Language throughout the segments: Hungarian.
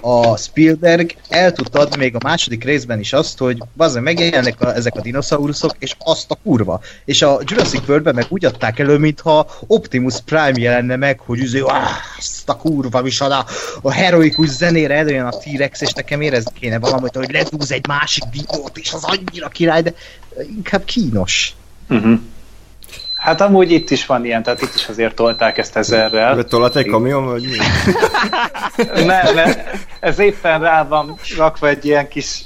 a Spielberg el tudta adni még a második részben is azt, hogy bazen megjelennek a, ezek a dinoszauruszok, és azt a kurva. És a Jurassic Worldben meg úgy adták elő, mintha Optimus Prime jelenne meg, hogy üző, azt a kurva micsoda, a heroikus zenére előjön a T-Rex, és nekem érezni kéne valamit, hogy ledúz egy másik dinót, és az annyira király, de inkább kínos. Uh-huh. Hát amúgy itt is van ilyen, tehát itt is azért tolták ezt ezerrel. De tolat egy kamion, vagy mi? ne, ne, ez éppen rá van rakva egy ilyen kis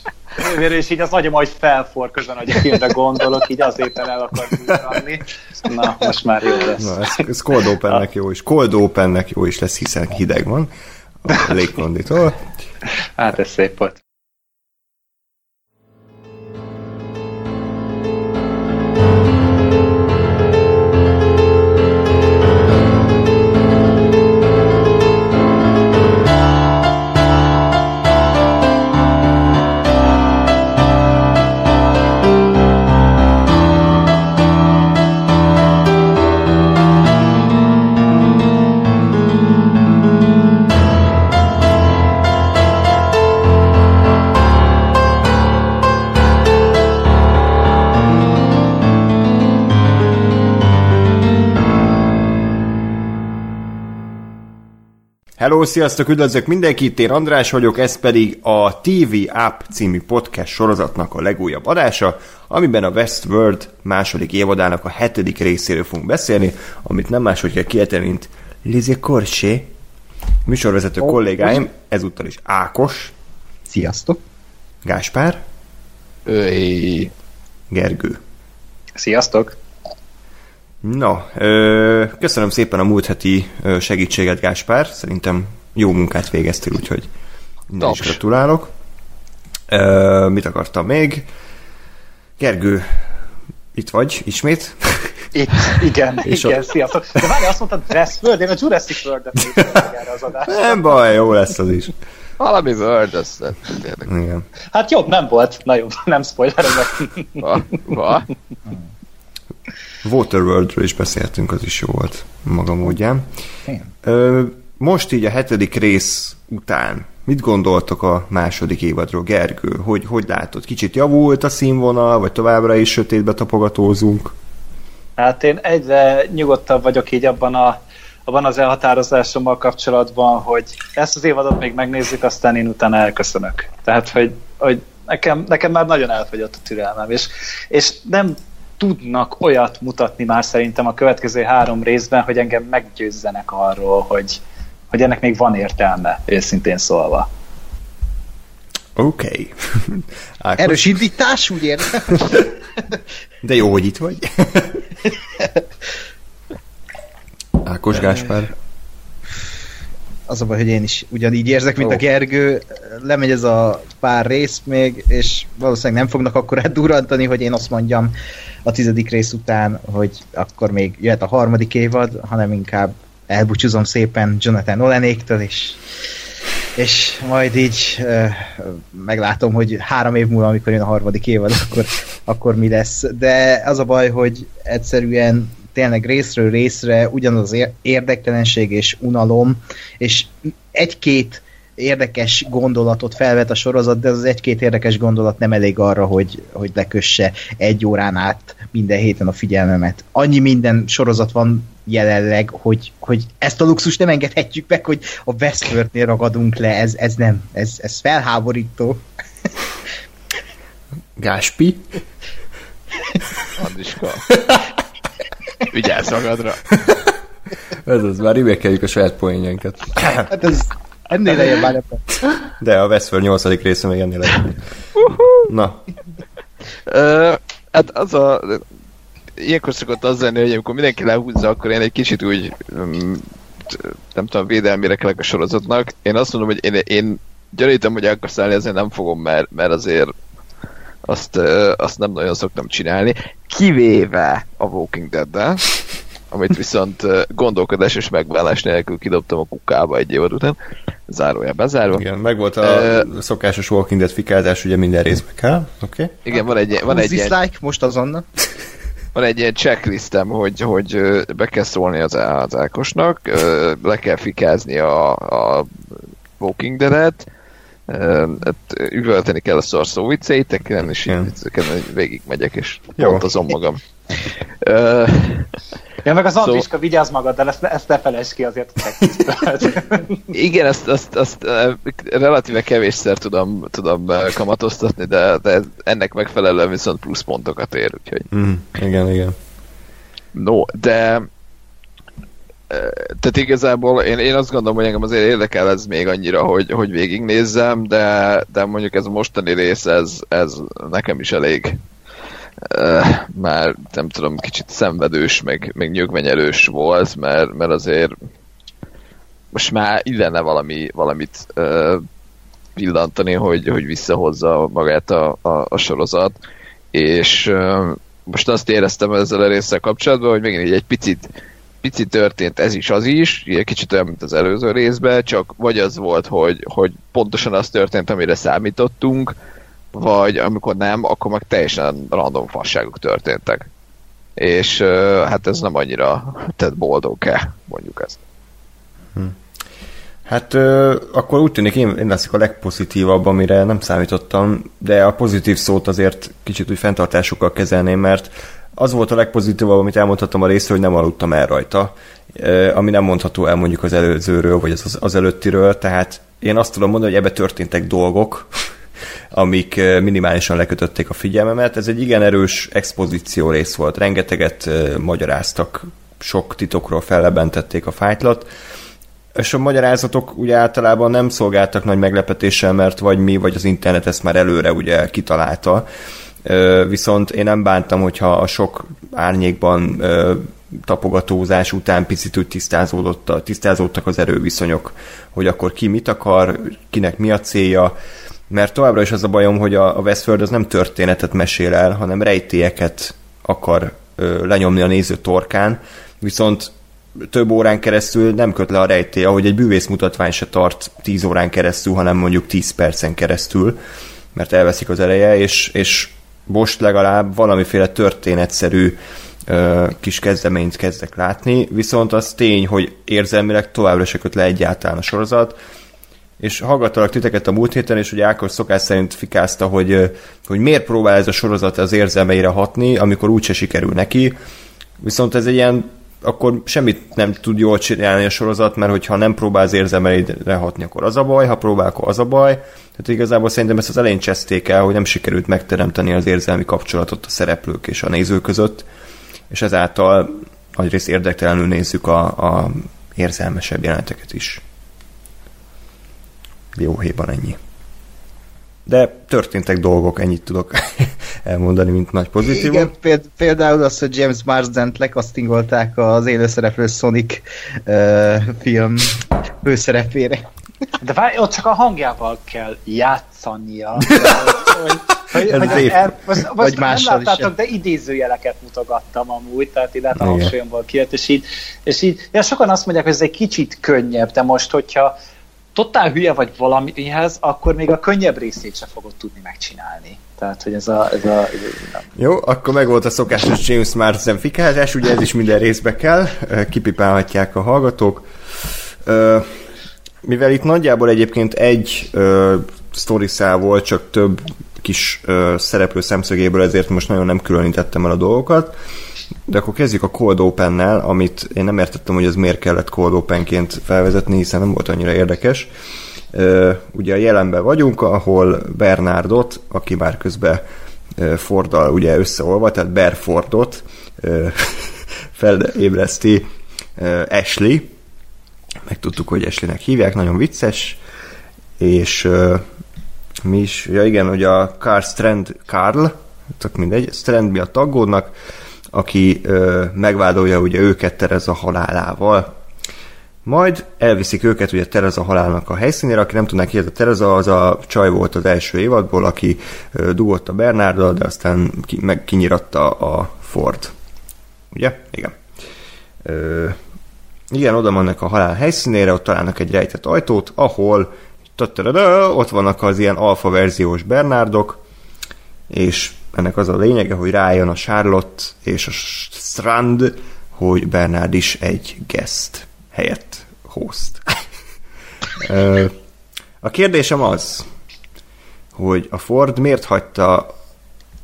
és így az agyam, hogy felfor közben, hogy a filmre gondolok, így azért el akar bújni. Na, most már jó lesz. Na, ez, ez Cold Opennek jó is. Cold Opennek jó is lesz, hiszen hideg van a légkonditól. Hát ez szép volt. Hello, sziasztok, üdvözlök mindenkit, én András vagyok, ez pedig a TV App című podcast sorozatnak a legújabb adása, amiben a Westworld második évadának a hetedik részéről fogunk beszélni, amit nem máshogy kell kiejteni, mint Lizzie Corsé, műsorvezető oh, kollégáim, ezúttal is Ákos. Sziasztok. Gáspár. Öy. Gergő. Sziasztok. Na, ö, köszönöm szépen a múlt heti segítséget, Gáspár. Szerintem jó munkát végeztél, úgyhogy innen is gratulálok. Ö, mit akartam még? Gergő, itt vagy ismét? Itt, igen, és igen, a... sziasztok. De várj, azt mondtad Westworld, én a Jurassic World-et erre az adásra. Nem baj, jó lesz az is. Valami World, az Igen. Hát jobb nem volt. Na jó, nem spoilerezek. Va? Va? Waterworldről is beszéltünk, az is jó volt maga módján. Ö, most így a hetedik rész után mit gondoltok a második évadról, Gergő? Hogy, hogy látod? Kicsit javult a színvonal, vagy továbbra is sötétbe tapogatózunk? Hát én egyre nyugodtabb vagyok így abban a abban az elhatározásommal kapcsolatban, hogy ezt az évadot még megnézzük, aztán én utána elköszönök. Tehát, hogy, hogy nekem, nekem már nagyon elfogyott a türelmem, és, és nem tudnak olyat mutatni már szerintem a következő három részben, hogy engem meggyőzzenek arról, hogy, hogy ennek még van értelme, őszintén szólva. Oké. Okay. Erős indítás, úgy értem. De jó, hogy itt vagy. Ákos Gáspár az a baj, hogy én is ugyanígy érzek, mint oh. a Gergő, lemegy ez a pár rész még, és valószínűleg nem fognak akkor durantani, hogy én azt mondjam a tizedik rész után, hogy akkor még jöhet a harmadik évad, hanem inkább elbúcsúzom szépen Jonathan Nolanéktől, és és majd így uh, meglátom, hogy három év múlva, amikor jön a harmadik évad, akkor, akkor mi lesz. De az a baj, hogy egyszerűen tényleg részről részre ugyanaz az érdektelenség és unalom, és egy-két érdekes gondolatot felvet a sorozat, de az egy-két érdekes gondolat nem elég arra, hogy, hogy lekösse egy órán át minden héten a figyelmemet. Annyi minden sorozat van jelenleg, hogy, hogy ezt a luxust nem engedhetjük meg, hogy a Westworldnél ragadunk le, ez, ez nem, ez, ez felháborító. Gáspi? Andriska. Vigyázz magadra. ez az, már rivekeljük a saját poénjánkat. hát ez ennél lejjebb már De a Westworld 8. része még ennél lejjebb. Na. Hát az a... Ilyenkor szokott az lenni, hogy amikor mindenki lehúzza, akkor én egy kicsit úgy um, nem tudom, védelmére kelek a sorozatnak. Én azt mondom, hogy én, én gyanítom, hogy elkasszálni ezért nem fogom, mert, mert azért azt, azt nem nagyon szoktam csinálni, kivéve a Walking Dead-del, amit viszont gondolkodás és megvállás nélkül kidobtam a kukába egy évad után, zárója bezárva. Igen, meg volt a uh, szokásos Walking Dead fikázás, ugye minden részbe kell, oké? Okay? Igen, van egy, van egy ilyen... most azonnal. Van egy ilyen checklistem, hogy, hogy be kell szólni az, az Ákosnak, le kell fikázni a, a Walking Dead-et, hát üvölteni kell a szarszó vicceitekkel, és így végig megyek, és Jó. pontozom magam. Ja, meg az szóval- Andriska, so... vigyázz magad, de ezt, ezt ne felejtsd ki azért a Igen, ezt, ezt, ezt, relatíve kevésszer tudom, tudom kamatoztatni, de, de ennek megfelelően viszont pluszpontokat ér, úgyhogy... Mm, igen, igen. No, de tehát igazából én, én azt gondolom, hogy engem azért érdekel ez még annyira, hogy, hogy végignézzem, de, de mondjuk ez a mostani rész, ez, ez nekem is elég uh, már nem tudom, kicsit szenvedős, meg, meg nyögvenyelős volt, mert, mert azért most már illene valami, valamit uh, pillantani, hogy, hogy visszahozza magát a, a, a sorozat, és uh, most azt éreztem ezzel a résszel kapcsolatban, hogy megint egy picit picit történt ez is, az is, ilyen kicsit olyan, mint az előző részben, csak vagy az volt, hogy, hogy pontosan az történt, amire számítottunk, vagy amikor nem, akkor meg teljesen random fasságok történtek. És hát ez nem annyira tett boldog-e, mondjuk ezt. Hm. Hát akkor úgy tűnik, én, én leszek a legpozitívabb, amire nem számítottam, de a pozitív szót azért kicsit úgy fenntartásokkal kezelném, mert az volt a legpozitívabb, amit elmondhattam a részről, hogy nem aludtam el rajta, ami nem mondható el mondjuk az előzőről, vagy az, az előttiről, tehát én azt tudom mondani, hogy ebbe történtek dolgok, amik minimálisan lekötötték a figyelmemet. Ez egy igen erős expozíció rész volt, rengeteget magyaráztak, sok titokról fellebentették a fájtlat, és a magyarázatok ugye általában nem szolgáltak nagy meglepetéssel, mert vagy mi, vagy az internet ezt már előre ugye kitalálta, viszont én nem bántam, hogyha a sok árnyékban tapogatózás után picit úgy tisztázódott, tisztázódtak az erőviszonyok, hogy akkor ki mit akar, kinek mi a célja, mert továbbra is az a bajom, hogy a, Westworld az nem történetet mesél el, hanem rejtélyeket akar ö, lenyomni a néző torkán, viszont több órán keresztül nem köt le a rejtély, ahogy egy bűvész mutatvány se tart 10 órán keresztül, hanem mondjuk 10 percen keresztül, mert elveszik az ereje, és, és most legalább valamiféle történetszerű ö, kis kezdeményt kezdek látni, viszont az tény, hogy érzelmileg továbbra se köt le egyáltalán a sorozat, és hallgattalak titeket a múlt héten, és hogy Ákos szokás szerint fikázta, hogy, hogy miért próbál ez a sorozat az érzelmeire hatni, amikor úgyse sikerül neki, viszont ez egy ilyen akkor semmit nem tud jól csinálni a sorozat, mert hogyha nem próbál az érzelmeidre hatni, akkor az a baj, ha próbál, akkor az a baj. Tehát igazából szerintem ezt az elején cseszték el, hogy nem sikerült megteremteni az érzelmi kapcsolatot a szereplők és a néző között, és ezáltal nagyrészt érdektelenül nézzük a, a érzelmesebb jeleneteket is. Dióhéjban ennyi. De történtek dolgok, ennyit tudok elmondani, mint nagy pozitív. Igen, például az, hogy James Marsdent lekasztingolták az élőszereplő Sonic uh, film főszerepére. De várj, ott csak a hangjával kell játszania. hogy, hogy, hogy el, most, most nem láttátok, de idézőjeleket mutogattam amúgy, tehát így lehet a hangsúlyomból kijött, és így, és így ja, sokan azt mondják, hogy ez egy kicsit könnyebb, de most, hogyha totál hülye vagy valamihez, akkor még a könnyebb részét sem fogod tudni megcsinálni. Tehát, hogy ez a... Ez a Jó, akkor meg volt a szokásos James Marsden fikázás, ugye ez is minden részbe kell, kipipálhatják a hallgatók. Mivel itt nagyjából egyébként egy story szál volt, csak több kis szereplő szemszögéből, ezért most nagyon nem különítettem el a dolgokat. De akkor kezdjük a Cold Open-nel, amit én nem értettem, hogy ez miért kellett Cold Open-ként felvezetni, hiszen nem volt annyira érdekes. Ugye a jelenben vagyunk, ahol Bernardot, aki már közben Forddal ugye összeolva, tehát Berfordot felébreszti Ashley, megtudtuk, hogy Ashleynek hívják, nagyon vicces, és mi is, ja igen, hogy a Carl Strand, Carl, csak mindegy, Strand miatt aggódnak, aki ö, megvádolja ugye őket Tereza halálával. Majd elviszik őket ugye Tereza halálnak a helyszínére, aki nem tudná ki, ez a Tereza az a csaj volt az első évadból, aki ö, dugott a Bernarddal, de aztán ki, meg kinyiratta a Ford. Ugye? Igen. Ö, igen, oda mennek a halál helyszínére, ott találnak egy rejtett ajtót, ahol ott vannak az ilyen alfa verziós Bernardok, és ennek az a lényege, hogy rájön a Charlotte és a Strand, hogy Bernard is egy guest helyett host. a kérdésem az, hogy a Ford miért hagyta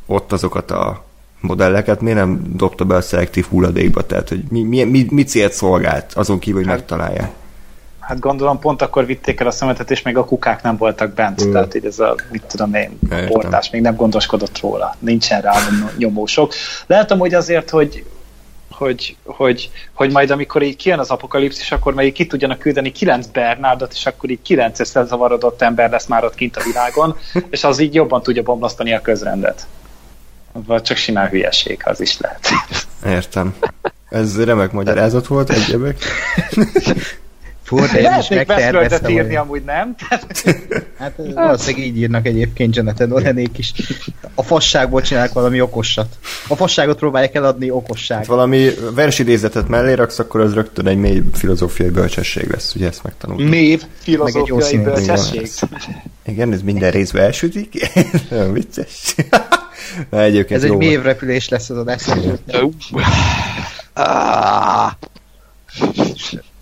ott azokat a modelleket, miért nem dobta be a szelektív hulladékba, tehát hogy mi, mi, mi, mi célt szolgált, azon kívül, hogy hát, megtalálják. Hát gondolom pont akkor vitték el a szemetet, és még a kukák nem voltak bent, mm. tehát így ez a, mit tudom én, portás még nem gondoskodott róla, nincsen rá nyomósok. Lehet hogy azért, hogy hogy, hogy, hogy majd amikor így kijön az apokalipszis, akkor majd ki tudjanak küldeni kilenc Bernárdot, és akkor így kilenc zavarodott ember lesz már ott kint a világon, és az így jobban tudja bomlasztani a közrendet. Vagy csak simán hülyeség, az is lehet. Értem. Ez remek magyarázat volt, egyebek. Ford, én is megterveztem. írni, amúgy nem. hát valószínűleg így írnak egyébként Jonathan Olenék is. A fasságból csinálják valami okosat. A fasságot próbálják eladni okosság. Hát valami versidézetet mellé raksz, akkor az rögtön egy mély filozófiai bölcsesség lesz, ugye ezt megtanultam. Mély filozófiai bölcsesség? Igen, ez minden részben elsütik. Nagyon vicces. Na, egyébként ez egy mély repülés lesz az adás.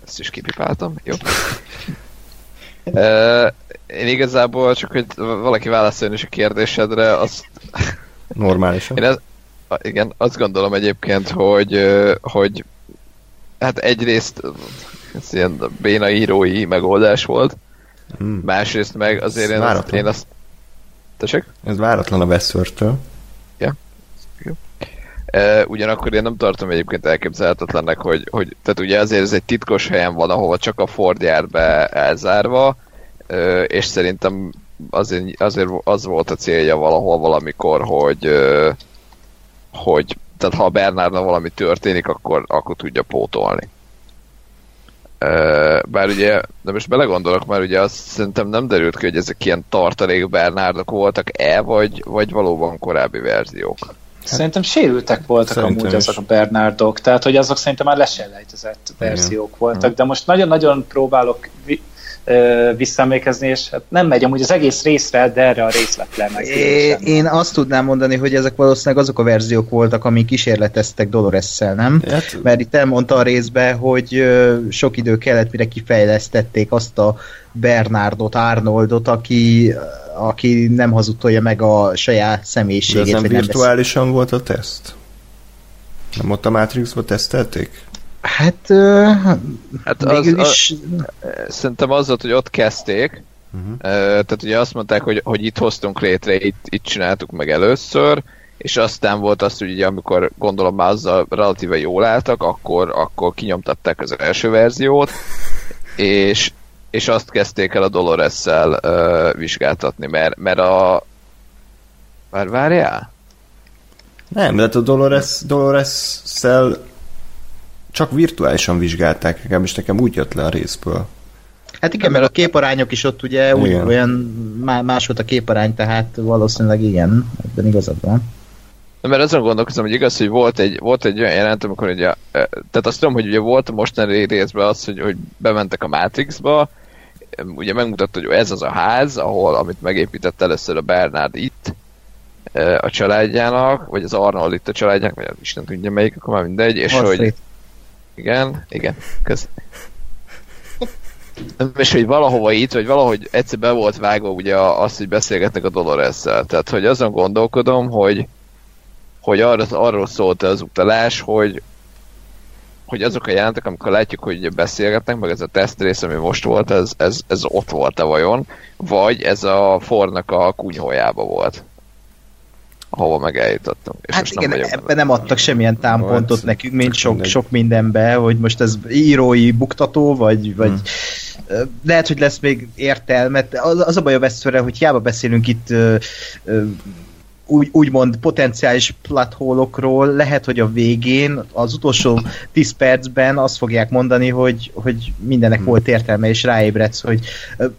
Ezt is kipipáltam. Jó. Uh, én igazából csak, hogy valaki válaszoljon is a kérdésedre, az... Normálisan. Én ez, igen, azt gondolom egyébként, hogy, hogy hát egyrészt ez ilyen béna írói megoldás volt, hmm. másrészt meg azért én azt, én azt... Tessék? Ez váratlan a Ugyanakkor én nem tartom egyébként elképzelhetetlennek, hogy, hogy tehát ugye azért ez egy titkos helyen van, ahova csak a Ford jár be elzárva, és szerintem azért, azért az volt a célja valahol valamikor, hogy, hogy tehát ha a Bernardnál valami történik, akkor, akkor tudja pótolni. Bár ugye, de most belegondolok, mert ugye azt szerintem nem derült ki, hogy ezek ilyen tartalék Bernardok voltak-e, vagy, vagy valóban korábbi verziók. Szerintem sérültek voltak szerintem amúgy is. azok a Bernardok, tehát hogy azok szerintem már leselejtezett verziók Igen. voltak, de most nagyon-nagyon próbálok visszaemlékezni, és hát nem megy amúgy az egész részre, de erre a részletre meg. Én azt tudnám mondani, hogy ezek valószínűleg azok a verziók voltak, amik kísérleteztek Dolores-szel, nem? Hát... Mert itt elmondta a részbe, hogy sok idő kellett, mire kifejlesztették azt a Bernardot, Arnoldot, aki aki nem hazudtolja meg a saját személyiségét. De ez nem virtuálisan nem volt a teszt? Nem ott a Matrixba tesztelték? Hát, uh, hát az, is... A, szerintem az volt, hogy ott kezdték, uh-huh. uh, tehát ugye azt mondták, hogy, hogy itt hoztunk létre, itt, itt csináltuk meg először, és aztán volt az, hogy ugye, amikor gondolom már azzal relatíve jól álltak, akkor, akkor kinyomtatták az első verziót, és, és azt kezdték el a Dolores-szel uh, vizsgáltatni, mert, mert a... Már várjál? Nem, de hát a Dolores, Dolores-szel csak virtuálisan vizsgálták, nekem, és nekem úgy jött le a részből. Hát igen, mert a képarányok is ott ugye úgy, olyan más volt a képarány, tehát valószínűleg igen, ebben igazad van. Mert azon gondolkozom, hogy igaz, hogy volt egy, volt egy olyan jelent, amikor ugye, tehát azt tudom, hogy ugye volt a mostani részben az, hogy, hogy bementek a Matrixba, ugye megmutatta, hogy ez az a ház, ahol, amit megépített először a Bernard itt, a családjának, vagy az Arnold itt a családjának, vagy az Isten tudja melyik, akkor már mindegy, és Wall hogy... Igen, igen, kösz. és hogy valahova itt, vagy valahogy egyszer be volt vágva ugye az, hogy beszélgetnek a dolores -szel. Tehát, hogy azon gondolkodom, hogy hogy arra, arról szólt az utalás, hogy, hogy azok a jelentek, amikor látjuk, hogy beszélgetnek, meg ez a tesztrész, ami most volt, ez, ez, ez ott volt-e vajon, vagy ez a fornak a kunyhójába volt ahova meg eljutottam. És hát igen, nem ebben nem adtak semmilyen támpontot hát, nekünk, mint sok, sok mindenbe, hogy most ez írói buktató, vagy, vagy hmm. lehet, hogy lesz még értelme. Az, az a baj a veszőre, hogy hiába beszélünk itt úgy, úgymond potenciális platholokról lehet, hogy a végén, az utolsó 10 percben azt fogják mondani, hogy, hogy mindennek hmm. volt értelme, és ráébredsz, hogy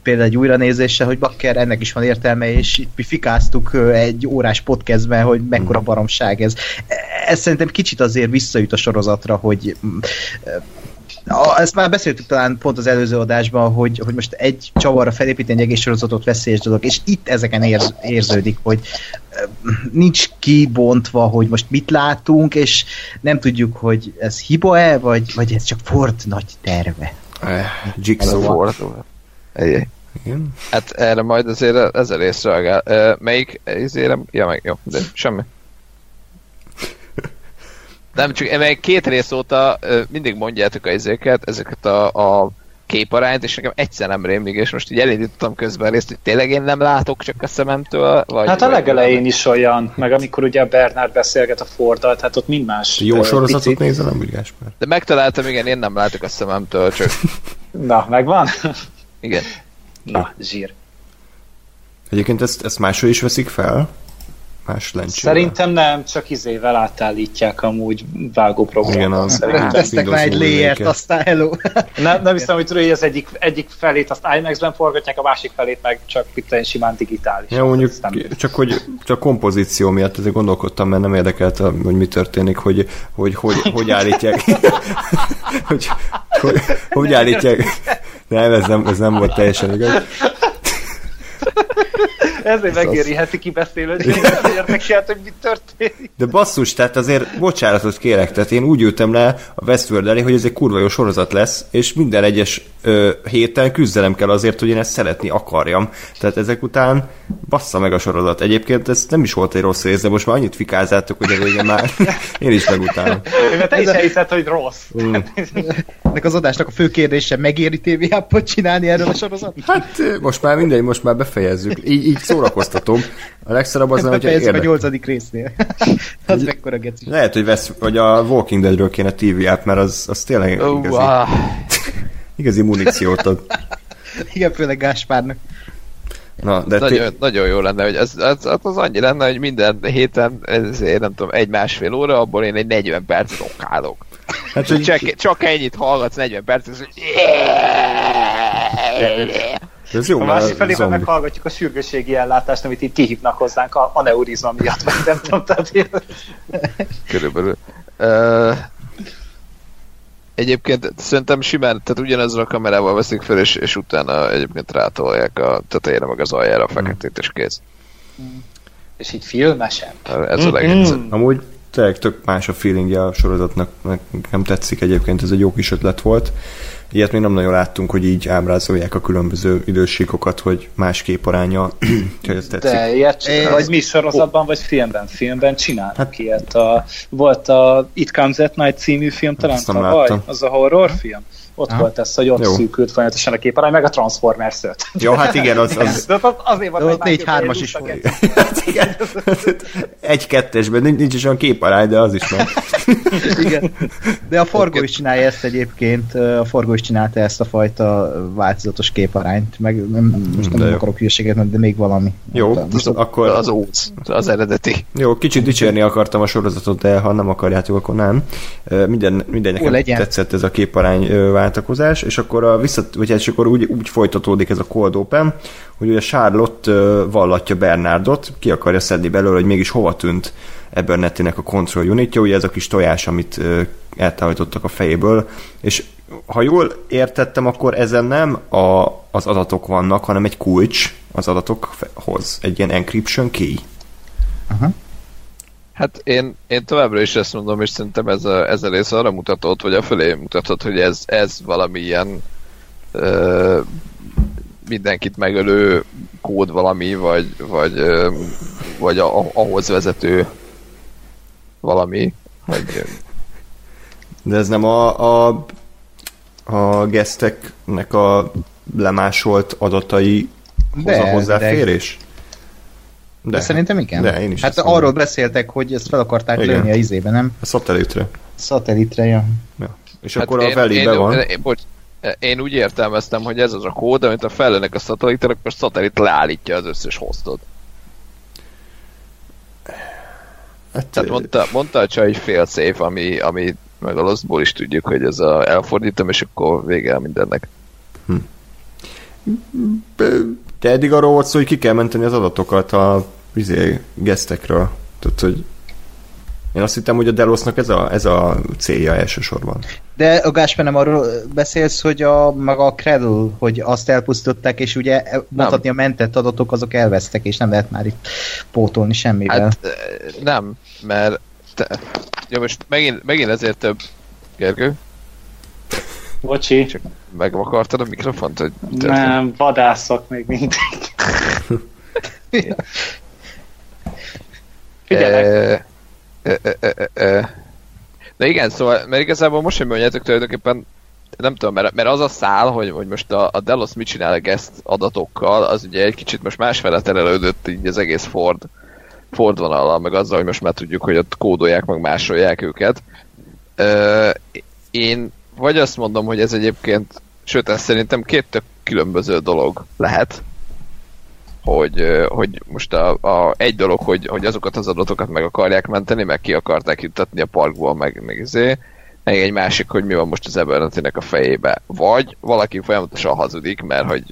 például egy újranézéssel, hogy bakker, ennek is van értelme, és itt mi fikáztuk egy órás podcastben, hogy mekkora hmm. baromság ez. Ez szerintem kicsit azért visszajut a sorozatra, hogy ezt már beszéltük talán pont az előző adásban, hogy, hogy most egy csavarra felépíteni egy egész sorozatot veszélyes dolog, és itt ezeken érz, érződik, hogy nincs kibontva, hogy most mit látunk, és nem tudjuk, hogy ez hiba-e, vagy, vagy ez csak Ford nagy terve. Eh, Jigsaw Ford. Igen. Hát erre majd azért ezzel rész reagál. Uh, melyik izére? Ja, meg jó, de semmi. Nem, csak meg két rész óta mindig mondjátok a izéket, ezeket a, a képarányt, és nekem egyszer nem rémlik, és most így elindítottam közben részt, hogy tényleg én nem látok csak a szememtől, vagy... Hát a legelején is olyan, meg amikor ugye Bernard beszélget a Forddal, hát ott mind más. Jó sorozatot picit. nézel, nem úgy Gáspár? De megtaláltam, igen, én nem látok a szememtől, csak Na, megvan? igen. Na, zsír. Egyébként ezt, ezt máshol is veszik fel? Más lencsével? Szerintem nem, csak izével átállítják amúgy vágó Igen, programon. az- Szerintem. Tesznek már egy layert, aztán hello. Nem, nem hiszem, hogy tudod, hogy az egyik, egyik felét azt IMAX-ben forgatják, a másik felét meg csak itt simán digitális. Ja, mondjuk csak hogy csak kompozíció miatt azért gondolkodtam, mert nem érdekelt, hogy mi történik, hogy hogy, hogy, hogy állítják. hogy, hogy, hogy állítják. Nem, ez nem, ez nem volt teljesen igaz. Ezért megéri heti kibeszélődni, hogy érdekelt, hogy mi történik. De basszus, tehát azért bocsánatot kérek, tehát én úgy ültem le a Westworld elé, hogy ez egy kurva jó sorozat lesz, és minden egyes ö, héten küzdelem kell azért, hogy én ezt szeretni akarjam. Tehát ezek után bassza meg a sorozat. Egyébként ez nem is volt egy rossz rész, de most már annyit fikázzátok, hogy a végén már én is megutálom. Mert te is elhiszed, hogy rossz. Mm. Ennek az adásnak a fő kérdése, megéri TV appot csinálni erről a sorozat? Hát most már mindegy, most már befejezzük. Így, így szórakoztatom. A legszarabb az, hogy befejezzük a nyolcadik résznél. az mekkora geci. Lehet, hogy vesz, vagy a Walking Deadről kéne TV app, mert az, az tényleg Ó, igazi, ah. igazi muníciót ad. Igen, főleg Gáspárnak. Na, de Nagyon, nagyon jó lenne, hogy az, az, az, az annyi lenne, hogy minden héten, ez, én nem tudom, egy-másfél óra, abból én egy 40 percet okálok. hát, Csak, hogy csak, csak ennyit hallgatsz 40 percet, és hogy... ez jó, A másik felében zombi. meghallgatjuk a sürgősségi ellátást, amit itt kihívnak hozzánk a aneurizma miatt, vagy nem tudom, tehát Körülbelül. Uh, egyébként szerintem simán, tehát ugyanezzel a kamerával veszik fel, és, és utána egyébként rátolják a tetejére, meg az aljára a feketét, és kész. és így filmesen. Ez a legegyszerűbb. Amúgy tényleg tök más a feelingje a sorozatnak, nekem tetszik egyébként, ez egy jó kis ötlet volt. Ilyet még nem nagyon láttunk, hogy így ábrázolják a különböző idősíkokat, hogy más képaránya. Ez tetszik. De ilyet Ez- csinál, vagy mi sorozatban, vagy filmben? Filmben csinálnak Hát- hát, ilyet. A, volt a It Comes at Night című film, talán Azt nem tavaly, az a horror film. Ott Aha. volt ez, hogy ott Jó. szűkült folyamatosan a képarány, meg a Transformers 5. Ja, hát igen, az, az, De az azért van, De hogy négy hármas is volt. hát igen. Egy-kettesben nincs, nincs is olyan képarány, de az is meg. Igen. De a Forgó is csinálja ezt egyébként, a Forgó is csinálta ezt a fajta változatos képarányt, meg nem, most nem jó. akarok hülyeséget mondani, de még valami. Jó, Nem tudom. akkor Az óc, az eredeti. Jó, kicsit dicsérni akartam a sorozatot, de ha nem akarjátok, akkor nem. Minden, minden nekem legyen. tetszett ez a képarány ö, váltakozás, és akkor a visszat, vagy hát és akkor úgy, úgy folytatódik ez a cold open, hogy ugye Charlotte vallatja Bernardot, ki akarja szedni belőle, hogy mégis hova tűnt Abernethynek a control unitja, ugye ez a kis tojás, amit ö, eltállítottak a fejéből, és ha jól értettem, akkor ezen nem a, az adatok vannak, hanem egy kulcs az adatokhoz, egy ilyen encryption key. Hát én, én továbbra is ezt mondom, és szerintem ez a, ez a rész arra mutatott, vagy a fölé mutatott, hogy ez, ez valami ilyen ö, mindenkit megölő kód valami, vagy, vagy, ö, vagy a, a, ahhoz vezető valami, hogy De ez nem a, a, a geszteknek a lemásolt adatai De, a hozzáférés? De, de szerintem igen. De én is hát ezt mondom. arról beszéltek, hogy ezt fel akarták Igen. lőni a izébe, nem? A szatelitre. Szatelitre, ja. Ja. És hát akkor a velébe én, van. Én, én, bocs, én úgy értelmeztem, hogy ez az a kód, amit a fellőnek a szatelitre, akkor a szatelit leállítja az összes hostot. Hát, Tehát mondta, mondta a csaj, hogy fél safe, ami, ami meg a Lostból is tudjuk, hogy ez a elfordítom, és akkor vége a mindennek. De eddig arról volt szó, hogy ki kell menteni az adatokat a izé, gesztekről. Tehát, hogy én azt hittem, hogy a Delosnak ez a, ez a célja elsősorban. De a Gáspár nem arról beszélsz, hogy a maga a Cradle, hogy azt elpusztították, és ugye mondhatni a mentett adatok azok elvesztek, és nem lehet már itt pótolni semmivel. Hát eh, nem, mert te, jó, most megint, megint ezért több Gergő? Bocsi. Csak megvakartad a mikrofont, hogy Nem, vadászok még mindig. Figyelek. E, e, e, e, e. De igen, szóval, mert igazából most, hogy mondjátok tulajdonképpen, nem tudom, mert, mert az a szál, hogy, hogy most a, a Delos mit csinál a guest adatokkal, az ugye egy kicsit most másfele terelődött így az egész Ford, Ford vonallal, meg azzal, hogy most már tudjuk, hogy ott kódolják, meg másolják őket. Ö, én vagy azt mondom, hogy ez egyébként, sőt, ez szerintem két tök különböző dolog lehet, hogy, hogy most a, a, egy dolog, hogy, hogy azokat az adatokat meg akarják menteni, meg ki akarták juttatni a parkból, meg, meg izé, meg egy másik, hogy mi van most az Abernathy-nek a fejébe. Vagy valaki folyamatosan hazudik, mert hogy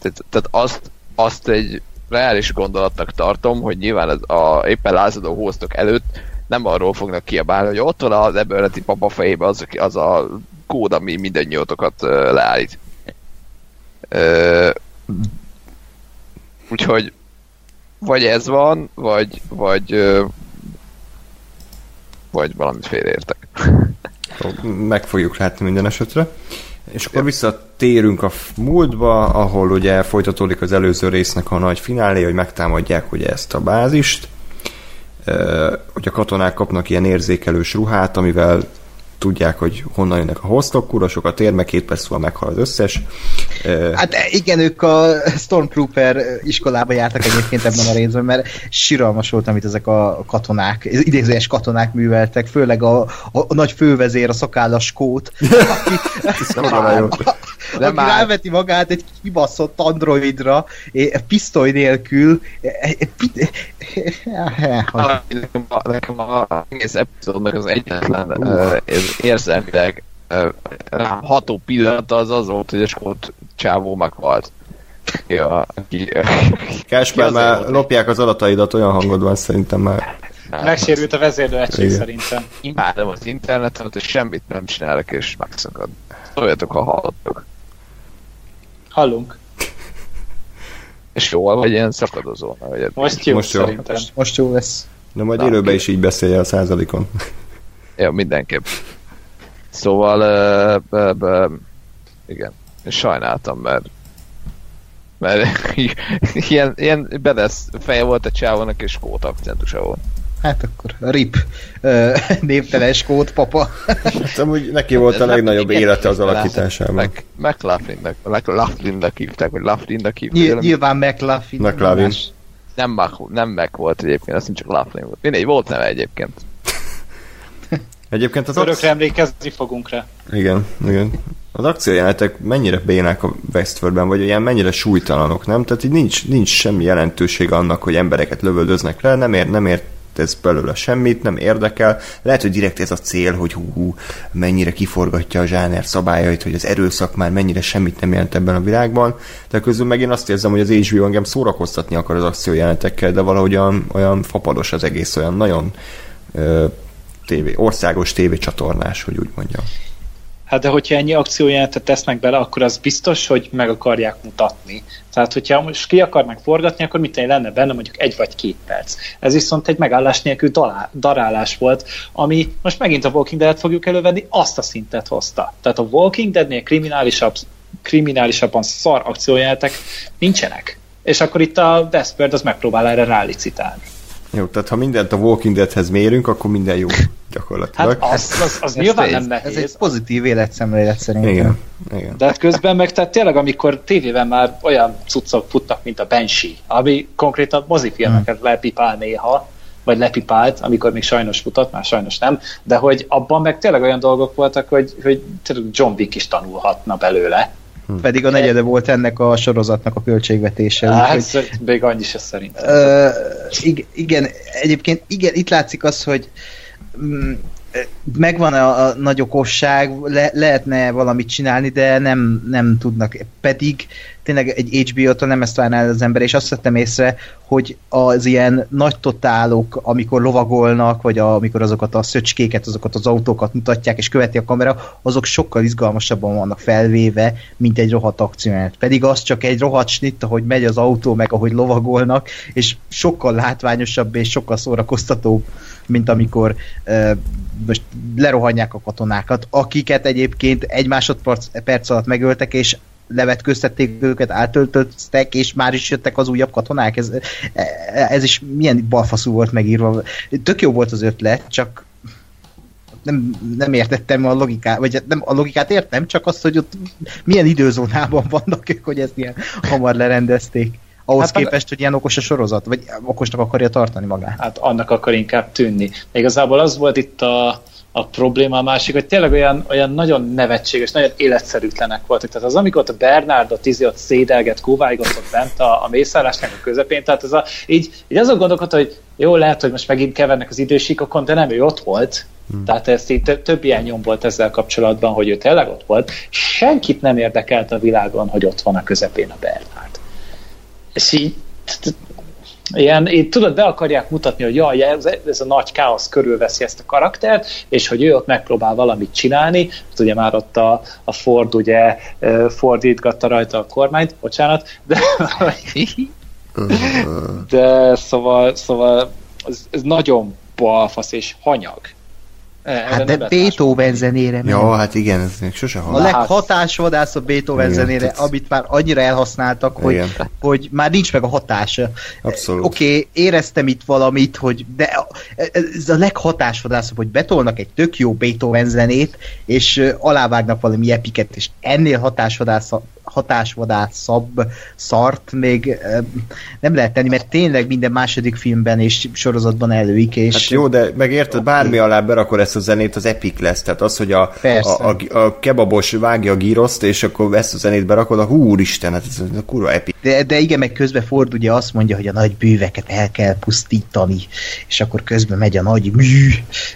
tehát, tehát azt, azt egy reális gondolatnak tartom, hogy nyilván az a éppen lázadó hoztok előtt nem arról fognak kiabálni, hogy ott van az Abernathy papa fejébe az, az a kód, ami mindannyiótokat uh, leállít. Úgyhogy vagy ez van, vagy, vagy, vagy valamit félreértek. Meg fogjuk látni minden esetre. És akkor visszatérünk a múltba, ahol ugye folytatódik az előző résznek a nagy finálé, hogy megtámadják ugye ezt a bázist, hogy a katonák kapnak ilyen érzékelős ruhát, amivel tudják, hogy honnan jönnek a hostok, kurva sokat ér, meg két perc múlva meghal az összes. Hát igen, ők a Stormtrooper iskolába jártak egyébként ebben a részben, mert siralmas volt, amit ezek a katonák, idézőes katonák műveltek, főleg a, a, a nagy fővezér, a szakállas kót, aki. De aki már... ráveti magát egy kibaszott androidra, pisztoly nélkül. Nekem, a, nekem a egész epizódnak az egyetlen uh, érzelmileg uh, ható pillanata az az volt, hogy a skót csávó meghalt. Ja, aki... Kásper, már lopják az adataidat, olyan hangod van szerintem már. Megsérült a vezérlőegység szerintem. Imádom az internetet, és semmit nem csinálok, és megszakad. Szóljatok, ha hallottok. Hallunk. És jól vagy ilyen szakadozó? Vagy most jó, most jó. szerintem. Most, most jó lesz. De majd élőben is így beszélje a százalékon. Ja, mindenképp. Szóval, uh, uh, uh, igen, sajnáltam, mert mert ilyen, ilyen bedesz feje volt a csávónak, és skót akcentusa volt. Hát akkor RIP névtelen skót papa. Hát amúgy neki volt a legnagyobb élete az alakításában. Meg, McLaughlinnek, McLaughlinnek hívták, vagy Laughlinnek hívták. Nyilv, nyilván McLaughlin. McLaughlin. Nem, Mac, nem Mac volt egyébként, azt csak Laughlin volt. Mindegy, volt neve egyébként. Egyébként az Örökre akci... emlékezni fogunk rá. Igen, igen. Az akciójelenetek mennyire bénák a Westworldben, vagy ilyen mennyire súlytalanok, nem? Tehát így nincs, nincs semmi jelentőség annak, hogy embereket lövöldöznek le, nem ér, nem ér ez belőle semmit, nem érdekel. Lehet, hogy direkt ez a cél, hogy hú, hú mennyire kiforgatja a zsáner szabályait, hogy az erőszak már mennyire semmit nem jelent ebben a világban, de közül meg én azt érzem, hogy az HBO engem szórakoztatni akar az akciójelenetekkel, de valahogy olyan, olyan fapados az egész, olyan nagyon ö, tévé, országos tévécsatornás, hogy úgy mondjam. Hát de hogyha ennyi akciójelentet tesznek bele, akkor az biztos, hogy meg akarják mutatni. Tehát, hogyha most ki akarnak forgatni, akkor mit lenne benne mondjuk egy vagy két perc. Ez viszont egy megállás nélkül darálás volt, ami most megint a Walking Dead fogjuk elővenni, azt a szintet hozta. Tehát a Walking Deadnél kriminálisabb, kriminálisabban szar akciójelenetek nincsenek. És akkor itt a Westworld az megpróbál erre rálicitálni. Jó, tehát ha mindent a Walking Deadhez mérünk, akkor minden jó gyakorlatilag. Hát az, az, az nyilván nem nehéz. Ez egy pozitív életszemlélet szerintem. Igen, igen. De közben meg tehát tényleg, amikor tévében már olyan cuccok futnak, mint a Banshee, ami konkrétan mozifilmeket hmm. lepipál néha, vagy lepipált, amikor még sajnos futott, már sajnos nem, de hogy abban meg tényleg olyan dolgok voltak, hogy, hogy John Wick is tanulhatna belőle. Hm. Pedig a negyede volt ennek a sorozatnak a költségvetése. Hát, hogy, még annyi se szerintem. Uh, igen, egyébként igen, itt látszik az, hogy megvan a, a nagy okosság, le, lehetne valamit csinálni, de nem, nem tudnak. Pedig tényleg egy HBO-tól nem ezt várná az ember, és azt vettem észre, hogy az ilyen nagy totálok, amikor lovagolnak, vagy a, amikor azokat a szöcskéket, azokat az autókat mutatják, és követi a kamera, azok sokkal izgalmasabban vannak felvéve, mint egy rohadt akcióját. Pedig az csak egy rohadt snitt, ahogy megy az autó, meg ahogy lovagolnak, és sokkal látványosabb és sokkal szórakoztatóbb, mint amikor uh, most lerohanják a katonákat, akiket egyébként egy másodperc perc alatt megöltek, és levetköztették őket, átöltöttek, és már is jöttek az újabb katonák. Ez, ez is milyen balfaszú volt megírva. Tök jó volt az ötlet, csak nem, nem értettem a logikát, vagy nem a logikát értem, csak azt, hogy ott milyen időzónában vannak ők, hogy ezt ilyen hamar lerendezték. Ahhoz hát képest, hogy ilyen okos a sorozat, vagy okosnak akarja tartani magát. Hát annak akar inkább tűnni. De igazából az volt itt a, a probléma a másik, hogy tényleg olyan, olyan nagyon nevetséges, nagyon életszerűtlenek voltak. Tehát az, amikor a Bernard ott, izé, ott szédelget, kóváigott ott bent a, a mészárlásnak a közepén, tehát ez a, így, így azon gondolkodta, hogy jó, lehet, hogy most megint kevernek az idősíkokon, de nem, ő ott volt. Hmm. Tehát ezt így több ilyen nyom volt ezzel kapcsolatban, hogy ő tényleg ott volt. Senkit nem érdekelt a világon, hogy ott van a közepén a Bernard. És így ilyen, így tudod, be akarják mutatni, hogy jaj, ez, ez a nagy káosz körülveszi ezt a karaktert, és hogy ő ott megpróbál valamit csinálni, hát ugye már ott a, a Ford ugye fordítgatta rajta a kormányt, bocsánat, de, de szóval, szóval ez, ez nagyon balfasz és hanyag. Hát de Beethoven zenére. Jó, hát igen, ez még sose hallom. A leghatásvadász a Beethoven igen, zenére, tehát... amit már annyira elhasználtak, hogy, hogy már nincs meg a hatása. Abszolút. Oké, okay, éreztem itt valamit, hogy de ez a leghatásvadászabb, hogy betolnak egy tök jó Beethoven zenét, és alávágnak valami epiket, és ennél hatásvadászabb hatásvadászabb szart még nem lehet tenni, mert tényleg minden második filmben és sorozatban előik, és... Hát jó, de megérted, bármi alá berakod ezt a zenét, az epic lesz, tehát az, hogy a, a, a, a kebabos vágja a gíroszt, és akkor ezt a zenét berakod, a húristen, hát ez a kurva epic. De, de igen, meg közben Ford ugye azt mondja, hogy a nagy bűveket el kell pusztítani, és akkor közben megy a nagy mű,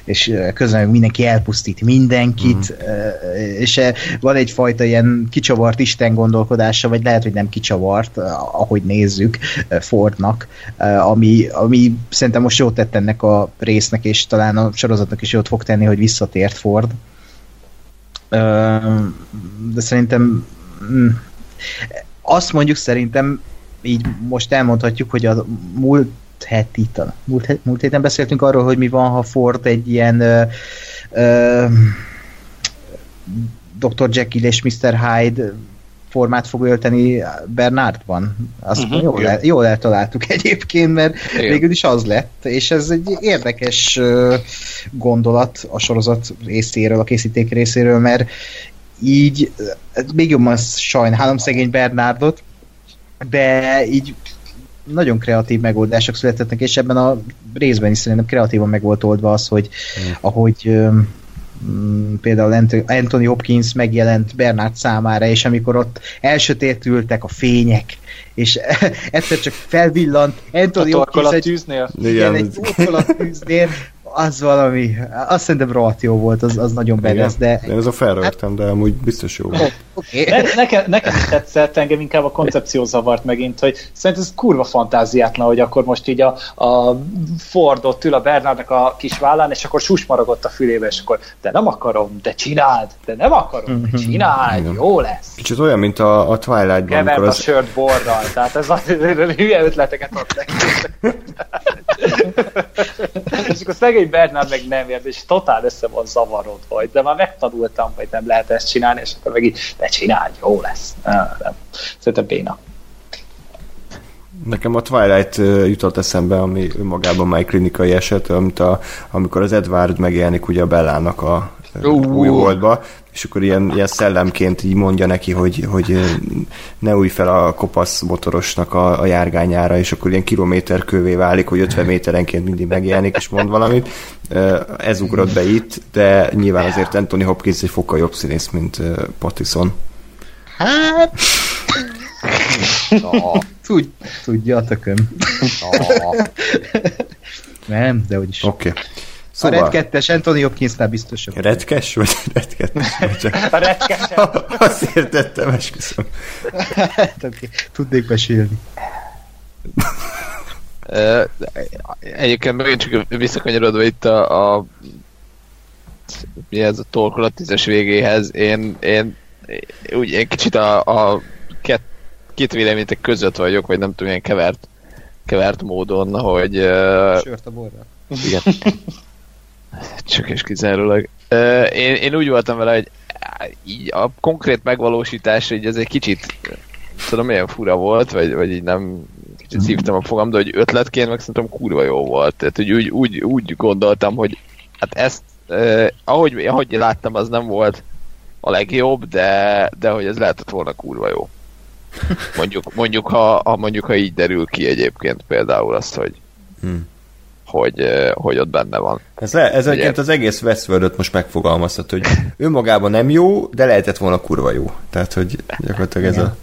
és közben mindenki elpusztít mindenkit, mm. és van egyfajta ilyen kicsavart Isten gondolkodása, vagy lehet, hogy nem kicsavart, ahogy nézzük Fordnak, ami, ami szerintem most jót tett ennek a résznek, és talán a sorozatnak is jót fog tenni, hogy visszatért Ford. De szerintem mm, azt mondjuk szerintem így most elmondhatjuk, hogy a múlt heti, múlt, múlt héten beszéltünk arról, hogy mi van, ha Ford egy ilyen ö, ö, Dr. Jekyll és Mr. Hyde formát fog ölteni Bernardban. Azt uh-huh, jól, el, jól eltaláltuk egyébként, mert igen. végül is az lett, és ez egy érdekes gondolat a sorozat részéről, a készíték részéről, mert így még jobban sajnálom szegény Bernardot, de így nagyon kreatív megoldások születettek, és ebben a részben is szerintem kreatívan meg volt oldva az, hogy mm. ahogy Mm, például Anthony Hopkins megjelent Bernard számára, és amikor ott elsötétültek a fények, és egyszer csak felvillant Anthony a Hopkins egy, tűznél. Igen, egy tűznél, az valami, azt szerintem rohadt jó volt, az, az nagyon bedesz, de... Én ez a felrögtem, hát, de amúgy biztos jó volt. Okay. Ne, nekem, nekem is tetszett, engem inkább a koncepció zavart megint, hogy szerintem ez kurva fantáziátlan, hogy akkor most így a, a Ford ott ül a Bernardnak a kis vállán, és akkor susmarogott a fülébe, és akkor de nem akarom, de csináld, de nem akarom, de mhm. csináld, Igen. jó lesz. Kicsit olyan, mint a, a Twilight-ban. Kevert az... a sört borral, tehát ez a, hülye ötleteket ad neki. és akkor szegény Bernard meg nem ért, és totál össze van zavarodva, hogy de már megtanultam, hogy nem lehet ezt csinálni, és akkor meg így, de csinálj, jó lesz. Nem. Szerintem béna. Nekem a Twilight jutott eszembe, ami önmagában már egy klinikai eset, amit a, amikor az Edward megjelenik ugye a Bellának a uh. új holdba, és akkor ilyen, ilyen szellemként így mondja neki, hogy, hogy ne új fel a kopasz motorosnak a, a járgányára, és akkor ilyen kilométer kövé válik, hogy 50 méterenként mindig megjelenik, és mond valamit. Ez ugrott be itt, de nyilván azért Anthony Hopkins egy fokkal jobb színész, mint Pattison. Hát... Tud, tudja a tököm. Nem, de úgyis. Oké. Okay. Szóval... A Red 2-es Anthony Hopkinsnál biztos. Redkes vagy Red 2 A retkes. Azt értettem, esküszöm. Tudnék mesélni. Egyébként megint csak visszakanyarodva itt a, a mi ez a torkolat tízes végéhez, én, én, úgy, én kicsit a, a két, két vélemények között vagyok, vagy nem tudom, ilyen kevert, kevert módon, hogy ö, Sört a borra. igen. Csak és kizárólag. Én, én úgy voltam vele, hogy így a konkrét megvalósítás, hogy ez egy kicsit tudom, milyen fura volt, vagy, vagy így nem kicsit szívtam a fogam, de hogy ötletként meg szerintem kurva jó volt. Tehát, hogy úgy, úgy, úgy gondoltam, hogy hát ezt, eh, ahogy, ahogy láttam, az nem volt a legjobb, de, de hogy ez lehetett volna kurva jó. Mondjuk, mondjuk, ha, ha, mondjuk, ha így derül ki egyébként például azt, hogy, Hmm. Hogy, hogy ott benne van. Ez, le, ez egyébként az egész Westworld-öt most megfogalmaztat, hogy önmagában nem jó, de lehetett volna kurva jó. Tehát, hogy gyakorlatilag ez Igen. a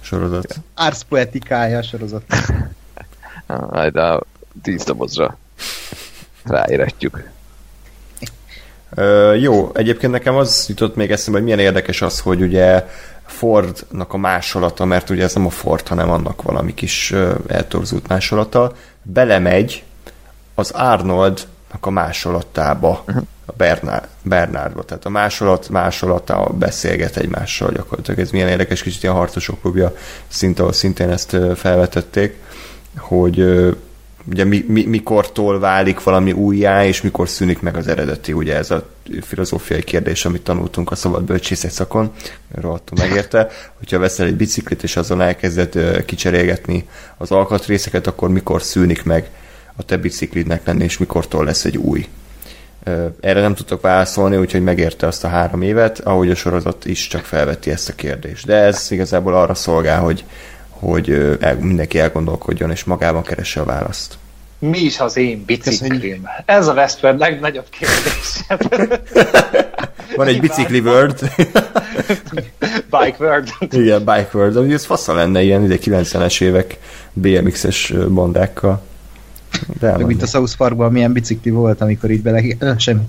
sorozat. Ars poetikája a sorozat. Majd a tíz dobozra ráéretjük. Ö, jó, egyébként nekem az jutott még eszembe, hogy milyen érdekes az, hogy ugye Fordnak a másolata, mert ugye ez nem a Ford, hanem annak valami kis eltorzult másolata, belemegy az Arnoldnak a másolatába, a Bernard, Bernardba. Tehát a másolat másolata beszélget egymással gyakorlatilag. Ez milyen érdekes, kicsit ilyen harcosok klubja szint, ahol szintén ezt felvetették, hogy ugye mi, mi, mikortól válik valami újjá, és mikor szűnik meg az eredeti, ugye ez a filozófiai kérdés, amit tanultunk a szabad bölcsészet szakon, rohadtul megérte, hogyha veszel egy biciklit, és azon elkezded kicserélgetni az alkatrészeket, akkor mikor szűnik meg a te biciklidnek lenni, és mikortól lesz egy új. Erre nem tudtok válaszolni, úgyhogy megérte azt a három évet, ahogy a sorozat is csak felveti ezt a kérdést. De ez igazából arra szolgál, hogy, hogy el, mindenki elgondolkodjon, és magában keresse a választ. Mi is az én biciklim? Ez a Westworld legnagyobb kérdés. Van egy bicikli world, Bike World. igen, bike world, ami ez fasza lenne ilyen ide 90-es évek BMX-es bandákkal. De Meg mint a South Parkban milyen bicikli volt, amikor így bele... Ö, Semmi.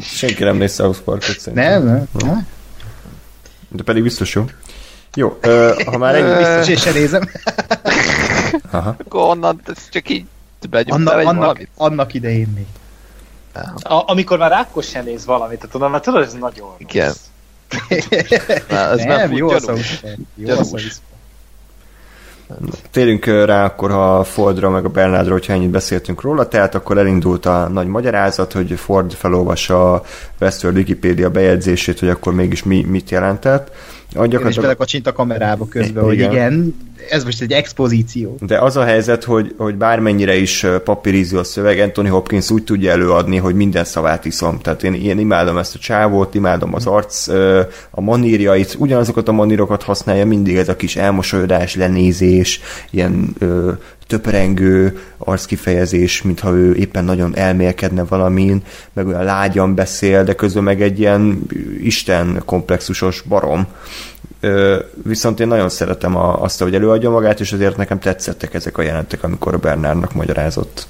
senki nem néz South Parkot szerintem. Nem, nem. nem. De pedig biztos jó. Jó, ö, ha már ennyi... Biztos, és se nézem. Aha. Akkor onnan ez csak így begyújtál Annak, egy annak, valamit. annak idején még. A, amikor már Ákos sem néz valamit, tehát onnan már tudod, ez nagyon Igen. rossz. Na, ez nem, nem jó a. South Park. Jó a. South Térjünk rá akkor a Fordra, meg a Bernardra, hogyha ennyit beszéltünk róla, tehát akkor elindult a nagy magyarázat, hogy Ford felolvassa a Westworld Wikipedia bejegyzését, hogy akkor mégis mi, mit jelentett. A És gyakorlatilag belekacsint a kamerába közben, hogy Igen. Ez most egy expozíció. De az a helyzet, hogy, hogy bármennyire is ö, papírizű a szöveg, Anthony Hopkins úgy tudja előadni, hogy minden szavát iszom. Tehát én, én imádom ezt a csávót, imádom az arc, a manírjait, ugyanazokat a manírokat használja mindig ez a kis elmosolyodás, lenézés, ilyen ö, töprengő arckifejezés, mintha ő éppen nagyon elmélkedne valamin, meg olyan lágyan beszél, de közben meg egy ilyen isten komplexusos barom. Viszont én nagyon szeretem a, azt, hogy előadja magát, és azért nekem tetszettek ezek a jelentek, amikor a Bernardnak magyarázott.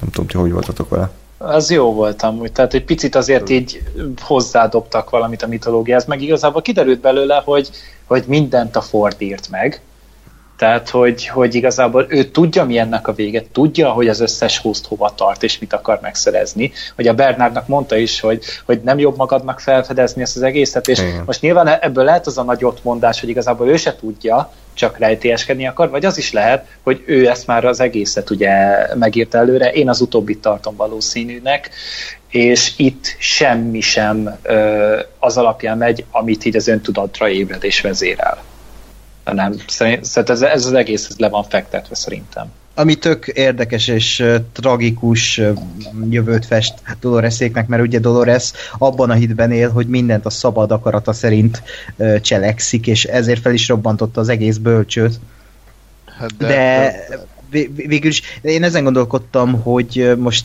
Nem tudom, ti hogy voltatok vele. Az jó volt amúgy, tehát egy picit azért így hozzádobtak valamit a mitológiához, meg igazából kiderült belőle, hogy, hogy mindent a Ford írt meg, tehát, hogy, hogy igazából ő tudja, mi ennek a vége, tudja, hogy az összes host hova tart, és mit akar megszerezni. Hogy a Bernardnak mondta is, hogy, hogy nem jobb magadnak felfedezni ezt az egészet, és Igen. most nyilván ebből lehet az a nagy mondás, hogy igazából ő se tudja, csak rejtélyeskedni akar, vagy az is lehet, hogy ő ezt már az egészet ugye megírta előre, én az utóbbit tartom valószínűnek, és itt semmi sem ö, az alapján megy, amit így az öntudatra ébredés vezérel. Nem, szerint, szerint ez, ez az egész ez le van fektetve szerintem. Ami tök érdekes és tragikus jövőt fest Doloreséknek, mert ugye Dolores abban a hitben él, hogy mindent a szabad akarata szerint cselekszik, és ezért fel is robbantotta az egész bölcsőt. Hát De vé- vé- végül is én ezen gondolkodtam, hogy most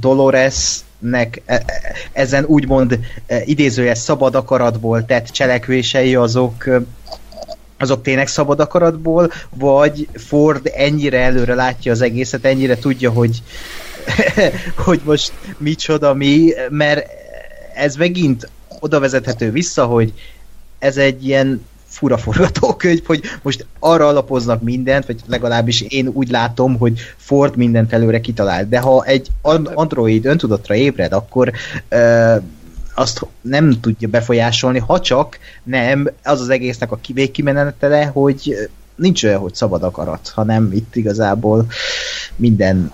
Doloresnek e- e- ezen úgymond e, idézőjes szabad akaratból tett cselekvései azok azok tényleg szabad akaratból, vagy Ford ennyire előre látja az egészet, ennyire tudja, hogy hogy most micsoda mi, mert ez megint oda vezethető vissza, hogy ez egy ilyen fura forgatókönyv, hogy most arra alapoznak mindent, vagy legalábbis én úgy látom, hogy Ford mindent előre kitalált. De ha egy android öntudatra ébred, akkor uh, azt nem tudja befolyásolni, ha csak nem az az egésznek a végkimenetele, hogy nincs olyan, hogy szabad akarat, hanem itt igazából minden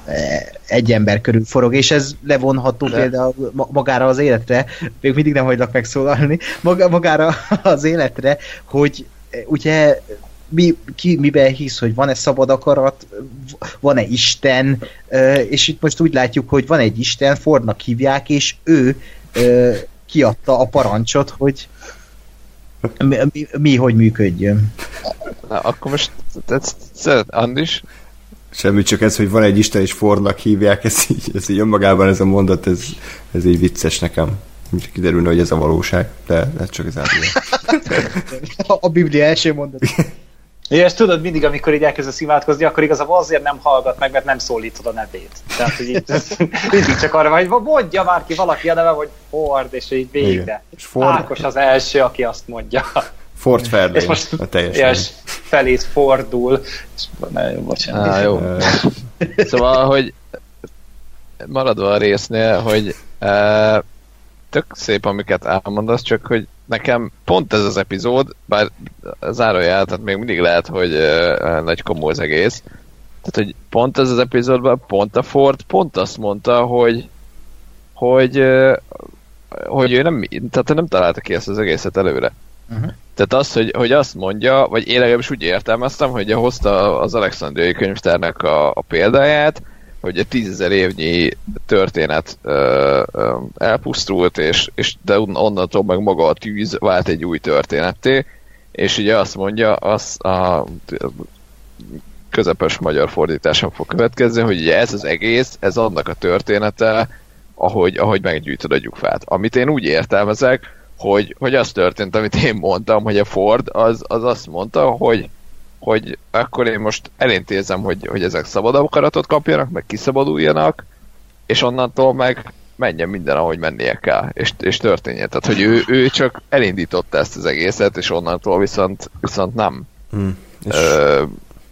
egy ember körül forog, és ez levonható De. például magára az életre, még mindig nem hagylak megszólalni, magára az életre, hogy ugye mi, ki miben hisz, hogy van-e szabad akarat, van-e Isten, és itt most úgy látjuk, hogy van egy Isten, Fordnak hívják, és ő kiadta a parancsot, hogy mi, mi, mi hogy működjön. Na, akkor most szeret Andis? Semmi, csak ez, hogy van egy Isten és Fordnak hívják, ez így, ez így önmagában ez a mondat, ez, ez így vicces nekem. Mint kiderülne, hogy ez a valóság, de ez csak az átlag. a Biblia első mondat. Ja, és tudod, mindig, amikor így elkezdesz imádkozni, akkor igazából azért nem hallgat meg, mert nem szólítod a nevét. Tehát, hogy így, mindig csak arra van, hogy mondja már ki valaki a neve, hogy Ford, és így végre. És Ford... Ákos az első, aki azt mondja. Ford Fairlane, és most a teljes ja, és felét fordul, és ne, jó, bocsánat. Á, jó. szóval, hogy maradva a résznél, hogy e, tök szép, amiket elmondasz, csak hogy nekem pont ez az epizód, bár zárójel, tehát még mindig lehet, hogy uh, nagy komó az egész, tehát, hogy pont ez az epizódban, pont a Ford, pont azt mondta, hogy hogy, uh, hogy ő nem, tehát nem találta ki ezt az egészet előre. Uh-huh. Tehát az, hogy, hogy azt mondja, vagy én legalábbis úgy értelmeztem, hogy hozta az Alexandriai könyvtárnak a, a példáját, hogy egy tízezer évnyi történet ö, ö, elpusztult, és, és de onnantól meg maga a tűz vált egy új történetté, és ugye azt mondja, az a közepes magyar fordításon fog következni, hogy ugye ez az egész, ez annak a története, ahogy, ahogy meggyűjtöd a gyufát. Amit én úgy értelmezek, hogy, hogy az történt, amit én mondtam, hogy a Ford az, az azt mondta, hogy hogy akkor én most elintézem, hogy, hogy ezek szabadabb akaratot kapjanak, meg kiszabaduljanak, és onnantól meg menjen minden, ahogy mennie kell, és, és történjen. Tehát, hogy ő, ő csak elindította ezt az egészet, és onnantól viszont, viszont nem hmm. és ö,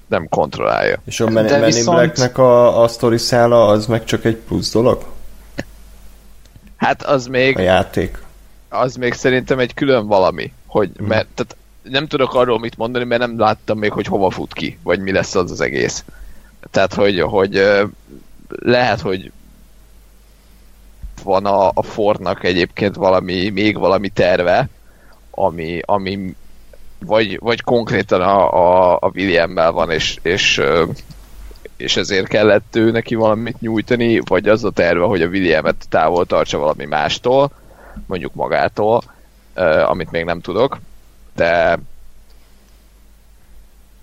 nem kontrollálja. És a Men, Men viszont... Blacknek a, a sztori szála az meg csak egy plusz dolog? Hát az még... A játék. Az még szerintem egy külön valami. Hogy, hmm. mert, tehát nem tudok arról mit mondani, mert nem láttam még, hogy hova fut ki, vagy mi lesz az az egész. Tehát, hogy, hogy lehet, hogy van a, a Fordnak egyébként valami, még valami terve, ami, ami vagy, vagy konkrétan a, a, a Williammel van, és, és, és ezért kellett ő neki valamit nyújtani, vagy az a terve, hogy a Williamet távol tartsa valami mástól, mondjuk magától, amit még nem tudok de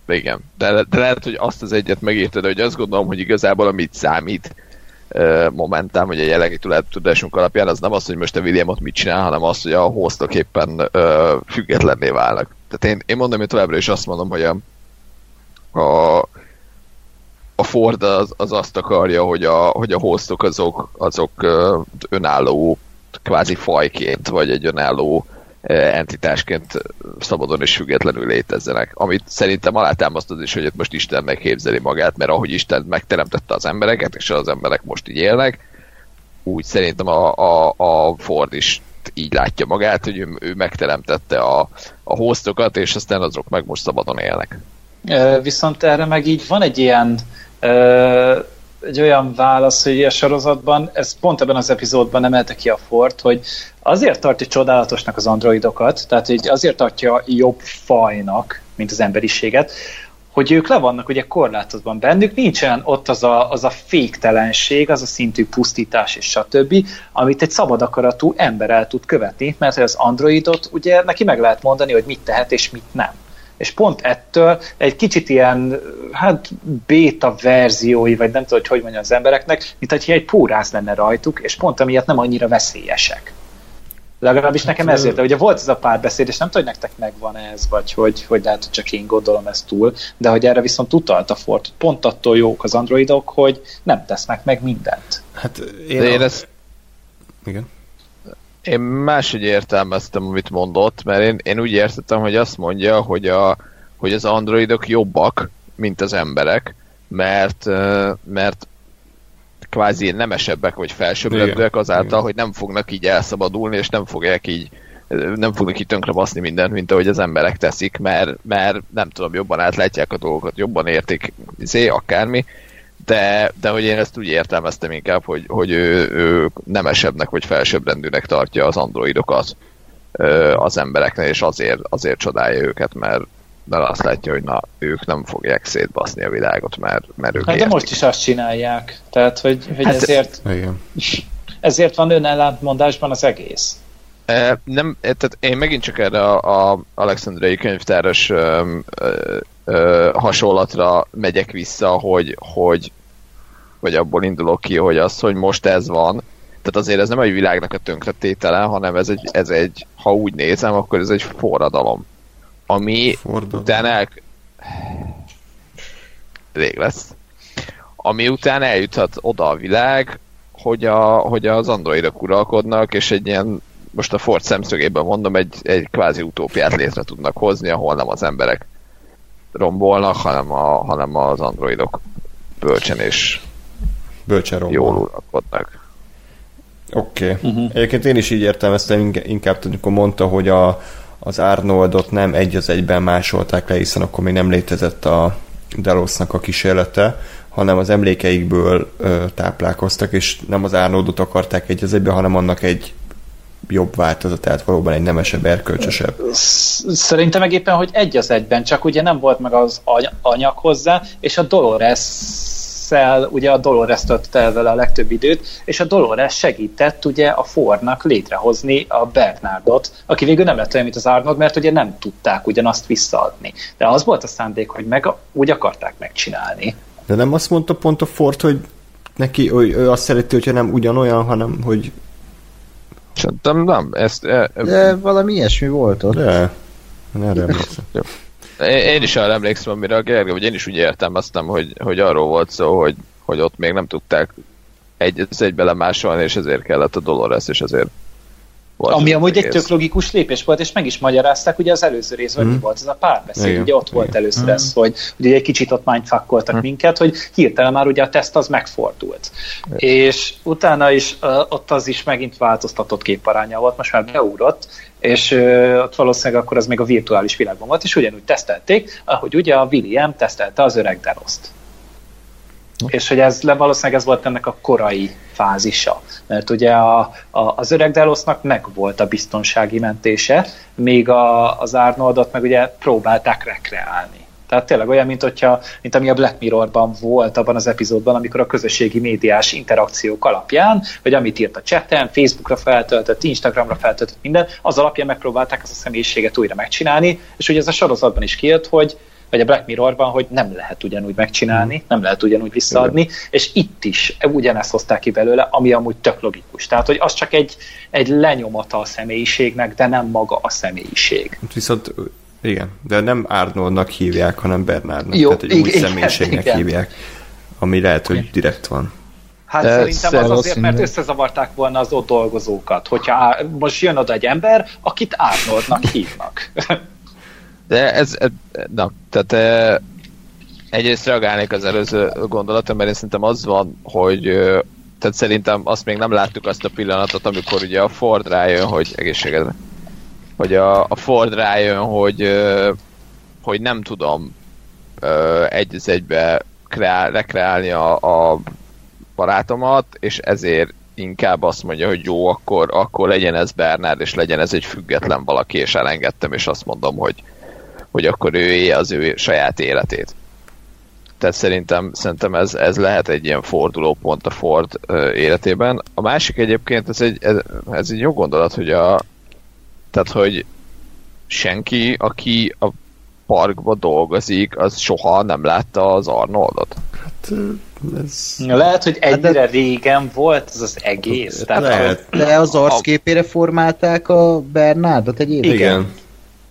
igen, de, de lehet, hogy azt az egyet megírtad, hogy azt gondolom, hogy igazából amit számít uh, momentán, hogy a jelenlegi tudásunk alapján, az nem az, hogy most a Williamot mit csinál, hanem az, hogy a hostok éppen uh, függetlenné válnak. Tehát én, én mondom, hogy továbbra is azt mondom, hogy a, a, a Ford az, az azt akarja, hogy a, hogy a hostok azok, azok uh, önálló kvázi fajként, vagy egy önálló entitásként szabadon és függetlenül létezzenek. Amit szerintem alátámaszt az is, hogy itt most Istennek képzeli magát, mert ahogy Isten megteremtette az embereket, és az emberek most így élnek, úgy szerintem a, a, a Ford is így látja magát, hogy ő, ő megteremtette a, a hostokat, és aztán azok meg most szabadon élnek. Viszont erre meg így van egy ilyen egy olyan válasz, hogy a sorozatban, ez pont ebben az epizódban emelte ki a Ford, hogy azért tartja csodálatosnak az androidokat, tehát hogy azért tartja jobb fajnak, mint az emberiséget, hogy ők le vannak ugye korlátozban. Bennük nincsen ott az a, az a féktelenség, az a szintű pusztítás és stb., amit egy szabad akaratú ember el tud követni, mert az androidot ugye neki meg lehet mondani, hogy mit tehet és mit nem és pont ettől egy kicsit ilyen, hát béta verziói, vagy nem tudom, hogy hogy mondjam az embereknek, mint hogyha egy pórász lenne rajtuk, és pont amiatt nem annyira veszélyesek. Legalábbis nekem hát, ezért, de ugye volt ez a párbeszéd, és nem tudom, hogy nektek megvan ez, vagy hogy, hogy lehet, hogy csak én gondolom ezt túl, de hogy erre viszont utalt a Ford. Pont attól jók az androidok, hogy nem tesznek meg mindent. Hát én, én ezt... Igen. Én máshogy értelmeztem, amit mondott, mert én, én úgy értettem, hogy azt mondja, hogy, a, hogy az androidok jobbak, mint az emberek, mert, mert kvázi nemesebbek vagy felsőbbrendűek azáltal, Igen. hogy nem fognak így elszabadulni, és nem fogják így nem fognak így tönkre baszni mindent, mint ahogy az emberek teszik, mert, mert nem tudom, jobban átlátják a dolgokat, jobban értik, zé, akármi, de, de hogy én ezt úgy értelmeztem inkább, hogy, hogy ő, ő nemesebbnek vagy felsőbbrendűnek tartja az androidokat az embereknek, és azért, azért csodálja őket, mert, mert azt látja, hogy na, ők nem fogják szétbaszni a világot, mert, mert ők hát de most is azt csinálják. Tehát, hogy, hogy hát, ezért, igen. ezért van önellentmondásban az egész. E, nem, tehát én megint csak erre a, a Alexandrai könyvtáros ö, ö, ö, hasonlatra megyek vissza, hogy, hogy vagy abból indulok ki, hogy az, hogy most ez van, tehát azért ez nem a világnak a tönkretétele, hanem ez egy, ez egy, ha úgy nézem, akkor ez egy forradalom ami Fordul. után el... Rég lesz. Ami után eljuthat oda a világ, hogy, a, hogy az androidok uralkodnak, és egy ilyen, most a Ford szemszögében mondom, egy, egy kvázi utópiát létre tudnak hozni, ahol nem az emberek rombolnak, hanem, a, hanem az androidok bölcsen és bölcsen rombol. jól uralkodnak. Oké. Okay. Uh-huh. Egyébként én is így értelmeztem, inkább amikor mondta, hogy a, az Arnoldot nem egy az egyben másolták le, hiszen akkor még nem létezett a Delosnak a kísérlete, hanem az emlékeikből ö, táplálkoztak, és nem az Arnoldot akarták egy az egyben, hanem annak egy jobb változatát, valóban egy nemesebb, erkölcsösebb. Szerintem meg éppen, hogy egy az egyben, csak ugye nem volt meg az anyag hozzá, és a Dolores Dolores-szel, ugye a Dolores töltötte el vele a legtöbb időt, és a Dolores segített ugye a Fordnak létrehozni a Bernardot, aki végül nem lett olyan, mint az Arnold, mert ugye nem tudták ugyanazt visszaadni. De az volt a szándék, hogy meg úgy akarták megcsinálni. De nem azt mondta pont a Ford, hogy neki hogy ő azt szereti, hogyha nem ugyanolyan, hanem hogy Szerintem nem. Ezt, e, e, De valami ilyesmi volt ott. De, erre én is arra emlékszem, amire a Gergő, hogy én is úgy értelmeztem, hogy, hogy arról volt szó, hogy, hogy ott még nem tudták egy egybe lemásolni, és ezért kellett a Dolores, és ezért volt Ami amúgy egész. egy tök logikus lépés volt, és meg is magyarázták ugye az előző részben, mm. mi volt ez a párbeszéd, Igen. ugye ott volt először mm. ez, hogy ugye egy kicsit ott mindfuckoltak mm. minket, hogy hirtelen már ugye a teszt az megfordult. Mm. És utána is uh, ott az is megint változtatott képaránya volt, most már beúrott, és uh, ott valószínűleg akkor az még a virtuális világban volt, és ugyanúgy tesztelték, ahogy ugye a William tesztelte az öreg Deloszt. És hogy ez valószínűleg ez volt ennek a korai fázisa. Mert ugye a, a, az öreg Delosnak meg volt a biztonsági mentése, még a, az Arnoldot meg ugye próbálták rekreálni. Tehát tényleg olyan, mint, hogyha, mint ami a Black Mirrorban volt abban az epizódban, amikor a közösségi médiás interakciók alapján, vagy amit írt a chaten, Facebookra feltöltött, Instagramra feltöltött, minden, az alapján megpróbálták ezt a személyiséget újra megcsinálni, és ugye ez a sorozatban is kijött, hogy vagy a Black Mirrorban, hogy nem lehet ugyanúgy megcsinálni, mm. nem lehet ugyanúgy visszaadni, Igen. és itt is ugyanezt hozták ki belőle, ami amúgy tök logikus. Tehát, hogy az csak egy, egy lenyomata a személyiségnek, de nem maga a személyiség. Hát viszont igen, de nem Arnoldnak hívják, hanem Bernardnak, Jó, tehát egy igen, új személyiségnek igen. hívják, ami lehet, hogy direkt van. Hát de szerintem az azért, mert összezavarták volna az ott dolgozókat. Hogyha most jön oda egy ember, akit Arnoldnak hívnak. De ez, na, tehát egyrészt reagálnék az előző gondolatom, mert én szerintem az van, hogy tehát szerintem azt még nem láttuk azt a pillanatot, amikor ugye a Ford rájön, hogy egészségedre, hogy a, a Ford rájön, hogy, hogy nem tudom egy az egybe kreál, rekreálni a, a barátomat, és ezért inkább azt mondja, hogy jó, akkor, akkor legyen ez Bernard, és legyen ez egy független valaki, és elengedtem, és azt mondom, hogy, hogy akkor ő élje az ő saját életét. Tehát szerintem, szerintem ez, ez lehet egy ilyen fordulópont a Ford életében. A másik egyébként, ez egy, ez, ez egy jó gondolat, hogy a, tehát, hogy senki, aki a parkba dolgozik, az soha nem látta az Arnoldot. Hát ez... Lehet, hogy ennyire régen volt ez az egész. Tehát, Lehet. hogy- De az arcképére formálták a Bernárdot egyébként? Igen.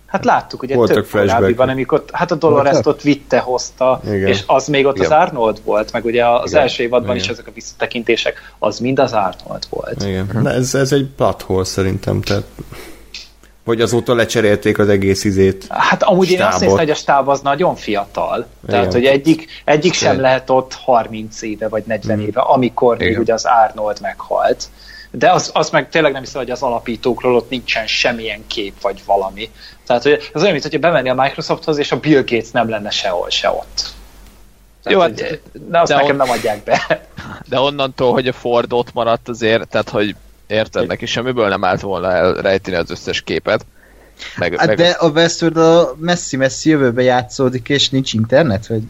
Hát láttuk, ugye Voltak több korábbiban, amikor hát a Dolores Voltak? ott vitte, hozta, Igen. és az még ott Igen. az Arnold volt, meg ugye az Igen. első évadban Igen. is ezek a visszatekintések, az mind az Arnold volt. Igen. De ez, ez egy plathol szerintem, tehát vagy azóta lecserélték az egész izét. Hát amúgy én azt Stábot. néztem, hogy a stáb az nagyon fiatal. Tehát, Igen. hogy egyik, egyik sem lehet ott 30 éve vagy 40 Mm. éve, amikor még Igen. ugye az Arnold meghalt. De az, az meg tényleg nem hiszem, hogy az alapítókról ott nincsen semmilyen kép vagy valami. Tehát hogy ez olyan, mint hogyha bemenni a Microsofthoz, és a Bill Gates nem lenne sehol se ott. Tehát, Jó, hogy, hát, de azt de nekem ott- nem adják be. De onnantól, hogy a Ford ott maradt azért, tehát hogy érted, neki semmiből nem állt volna elrejteni az összes képet. Meg, Hát meg de a Westworld a messzi-messzi jövőbe játszódik, és nincs internet? Vagy...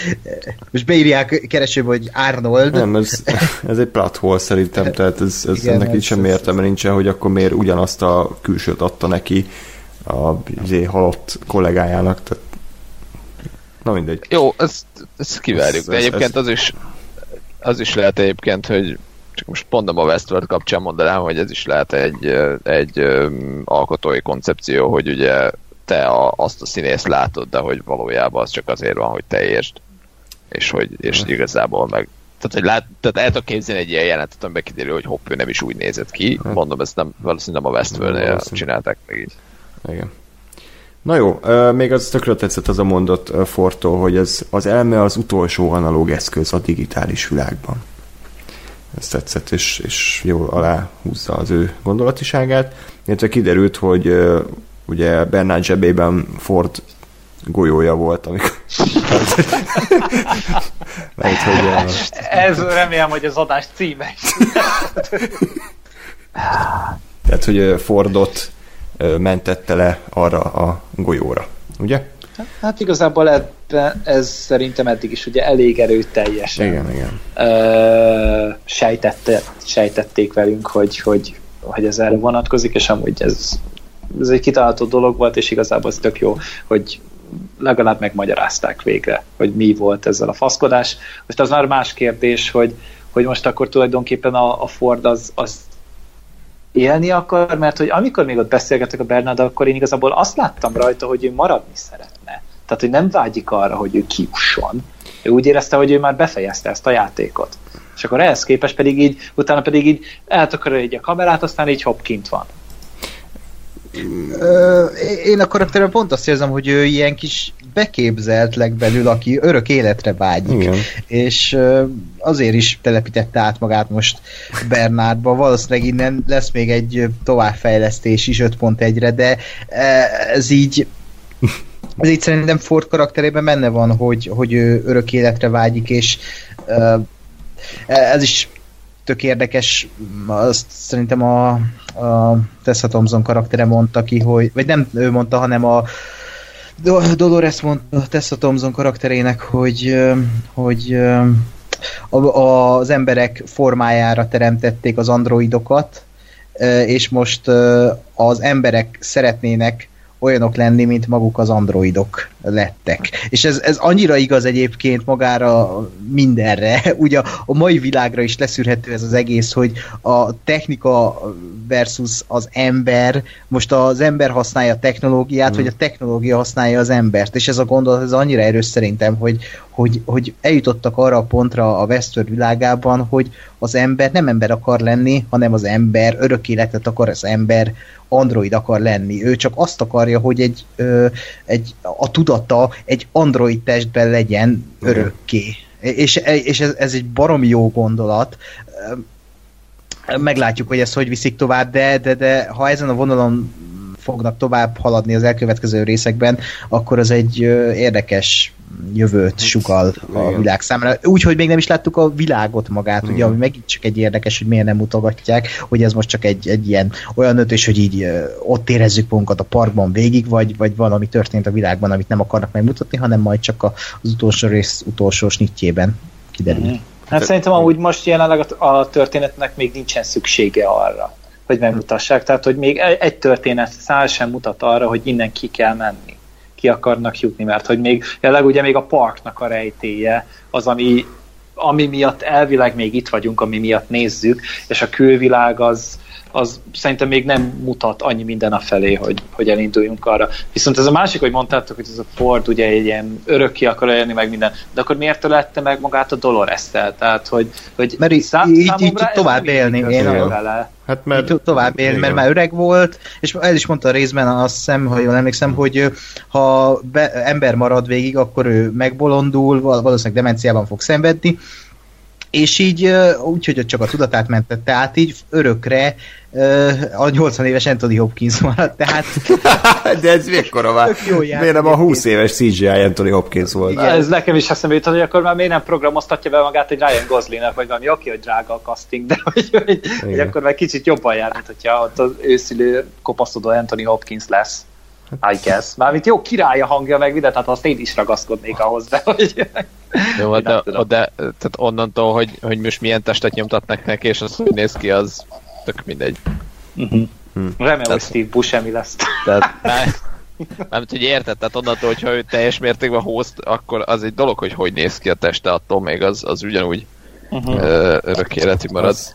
Most beírják keresőbe, hogy Arnold. Nem, ez, ez egy plathol szerintem, tehát ez, ez Igen, ennek így ez- semmi ez- értelme nincsen, hogy akkor miért ugyanazt a külsőt adta neki a izé, halott kollégájának, tehát na mindegy. Jó, ezt, ezt kivárjuk, Ez- de ez- egyébként ez- az is, az is lehet egyébként, hogy csak most nem a Westworld kapcsán mondanám, hogy ez is lehet egy, egy alkotói koncepció, hogy ugye te a, azt a színészt látod, de hogy valójában az csak azért van, hogy te értsd. És hogy és igazából meg tehát, hogy lát, tehát el tudok képzelni egy ilyen jelentet, amiben kiderül, hogy hopp, ő nem is úgy nézett ki. Mondom, ezt nem, valószínűleg nem a Valószínű. csinálták meg így. Igen. Na jó, még az tökre tetszett az a mondat Fortól, hogy ez, az elme az utolsó analóg eszköz a digitális világban. Ez tetszett, és, és jól aláhúzza az ő gondolatiságát. Illetve kiderült, hogy ö, ugye Bernard zsebében Ford golyója volt, amikor... Mert, hogy a, Ez remélem, hogy az adás címe tehát, hogy Fordot mentette le arra a golyóra. Ugye? Hát igazából ebben, ez szerintem eddig is ugye elég erőteljesen Igen, igen. ö, sejtette, sejtették velünk, hogy, hogy, hogy ez erre vonatkozik, és amúgy ez, ez egy kitalálható dolog volt, és igazából ez tök jó, hogy legalább megmagyarázták végre, hogy mi volt ezzel a faszkodás. Most az már más kérdés, hogy, hogy most akkor tulajdonképpen a, a Ford az, az élni akar, mert hogy amikor még ott beszélgetek a Bernard, akkor én igazából azt láttam rajta, hogy ő maradni szeretne. Tehát, hogy nem vágyik arra, hogy ő kiusson. Ő úgy érezte, hogy ő már befejezte ezt a játékot. És akkor ehhez képest pedig így, utána pedig így eltakarja így a kamerát, aztán így hopp, kint van. Ö, én a karakterben pont azt érzem, hogy ő ilyen kis beképzelt legbelül, aki örök életre vágyik. Igen. És azért is telepítette át magát most Bernardba. Valószínűleg innen lesz még egy továbbfejlesztés is 5.1-re, de ez így ez így szerintem Ford karakterében benne van, hogy, hogy ő örök életre vágyik, és ö, ez is tök érdekes, azt szerintem a, a Tessa Thompson karaktere mondta ki, hogy, vagy nem ő mondta, hanem a Dolores mondta Tessa Thompson karakterének, hogy, hogy ö, a- az emberek formájára teremtették az androidokat, és most az emberek szeretnének olyanok lenni, mint maguk az androidok lettek. És ez, ez annyira igaz egyébként magára mindenre, ugye a, a mai világra is leszűrhető ez az egész, hogy a technika versus az ember, most az ember használja a technológiát, mm. vagy a technológia használja az embert, és ez a gondolat ez annyira erős szerintem, hogy, hogy, hogy eljutottak arra a pontra a Westworld világában, hogy az ember nem ember akar lenni, hanem az ember örök életet akar, az ember android akar lenni. Ő csak azt akarja, hogy egy, ö, egy a tudata egy android testben legyen örökké. És, és ez, ez egy baromi jó gondolat. Meglátjuk, hogy ezt hogy viszik tovább, de, de, de ha ezen a vonalon fognak tovább haladni az elkövetkező részekben, akkor az egy érdekes jövőt sugal a világ számára. Úgyhogy még nem is láttuk a világot magát, ugye, ami megint csak egy érdekes, hogy miért nem mutogatják, hogy ez most csak egy, egy ilyen olyan ötös, hogy így ott érezzük magunkat a parkban végig, vagy, vagy valami történt a világban, amit nem akarnak megmutatni, hanem majd csak az utolsó rész utolsó snitjében kiderül. Mm. Hát szerintem amúgy most jelenleg a történetnek még nincsen szüksége arra, hogy megmutassák. Tehát, hogy még egy egy történet szál sem mutat arra, hogy innen ki kell menni. Ki akarnak jutni, mert hogy még jelenleg ugye még a parknak a rejtéje az, ami ami miatt elvileg még itt vagyunk, ami miatt nézzük, és a külvilág az, az szerintem még nem mutat annyi minden a felé, hogy, hogy elinduljunk arra. Viszont ez a másik, hogy mondtátok, hogy ez a Ford ugye egy ilyen örökké akar élni, meg minden, de akkor miért tölette meg magát a Dolores-tel? Tehát, hogy, hogy mert így, szám, így, így tud tovább élni. Én a, vele. Hát mert, így tovább élni, mert már öreg volt, és el is mondta a részben, azt hiszem, ha jól emlékszem, hogy ha be, ember marad végig, akkor ő megbolondul, valószínűleg demenciában fog szenvedni, és így úgy, hogy csak a tudatát mentette át, így örökre a 80 éves Anthony Hopkins maradt, tehát... De ez mekkora már? Miért nem a 20 éves CGI Anthony Hopkins volt? Igen. Ez nekem is eszembe jutott, hogy akkor már miért nem programoztatja be magát egy Ryan Goslingnak, vagy valami oké, hogy drága a casting, de hogy, hogy, hogy akkor már kicsit jobban jár, mint hogyha ott az őszülő kopaszodó Anthony Hopkins lesz. I guess. Mármint jó király a hangja meg minden, tehát azt én is ragaszkodnék ahhoz, de hogy... Jó, de, de, de, tehát onnantól, hogy, hogy most milyen testet nyomtatnak neki, és az hogy néz ki, az tök mindegy. Uh-huh. Hmm. Remélem, hogy Steve Buscemi lesz. Tehát, nem, hogy érted, tehát onnantól, hogyha ő teljes mértékben host, akkor az egy dolog, hogy hogy néz ki a teste, attól még az, az ugyanúgy uh-huh. örök életű marad. Az...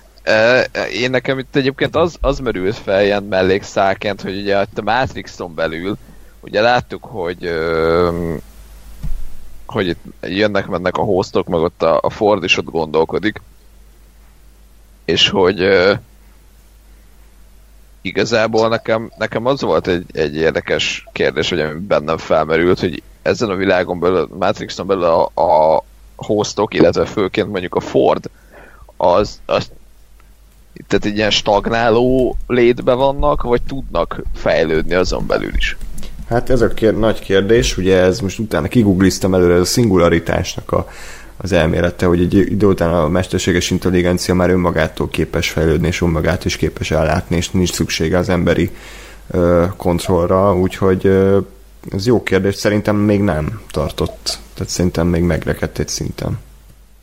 Én nekem itt egyébként az, az merült fel ilyen mellékszáként, hogy ugye a Matrixon belül, ugye láttuk, hogy hogy itt jönnek, mennek a hostok, meg ott a, a Ford is ott gondolkodik, és hogy igazából nekem, nekem az volt egy, egy érdekes kérdés, hogy ami bennem felmerült, hogy ezen a világon belül, Matrixon belül a, a hostok, illetve főként mondjuk a Ford, az, az tehát egy ilyen stagnáló létbe vannak, vagy tudnak fejlődni azon belül is? Hát ez a kér- nagy kérdés, ugye ez most utána kigoogliztam előre, ez a szingularitásnak a az elmélete, hogy egy idő után a mesterséges intelligencia már önmagától képes fejlődni, és önmagát is képes ellátni, és nincs szüksége az emberi ö, kontrollra, úgyhogy ö, ez jó kérdés, szerintem még nem tartott, tehát szerintem még megrekedt egy szinten.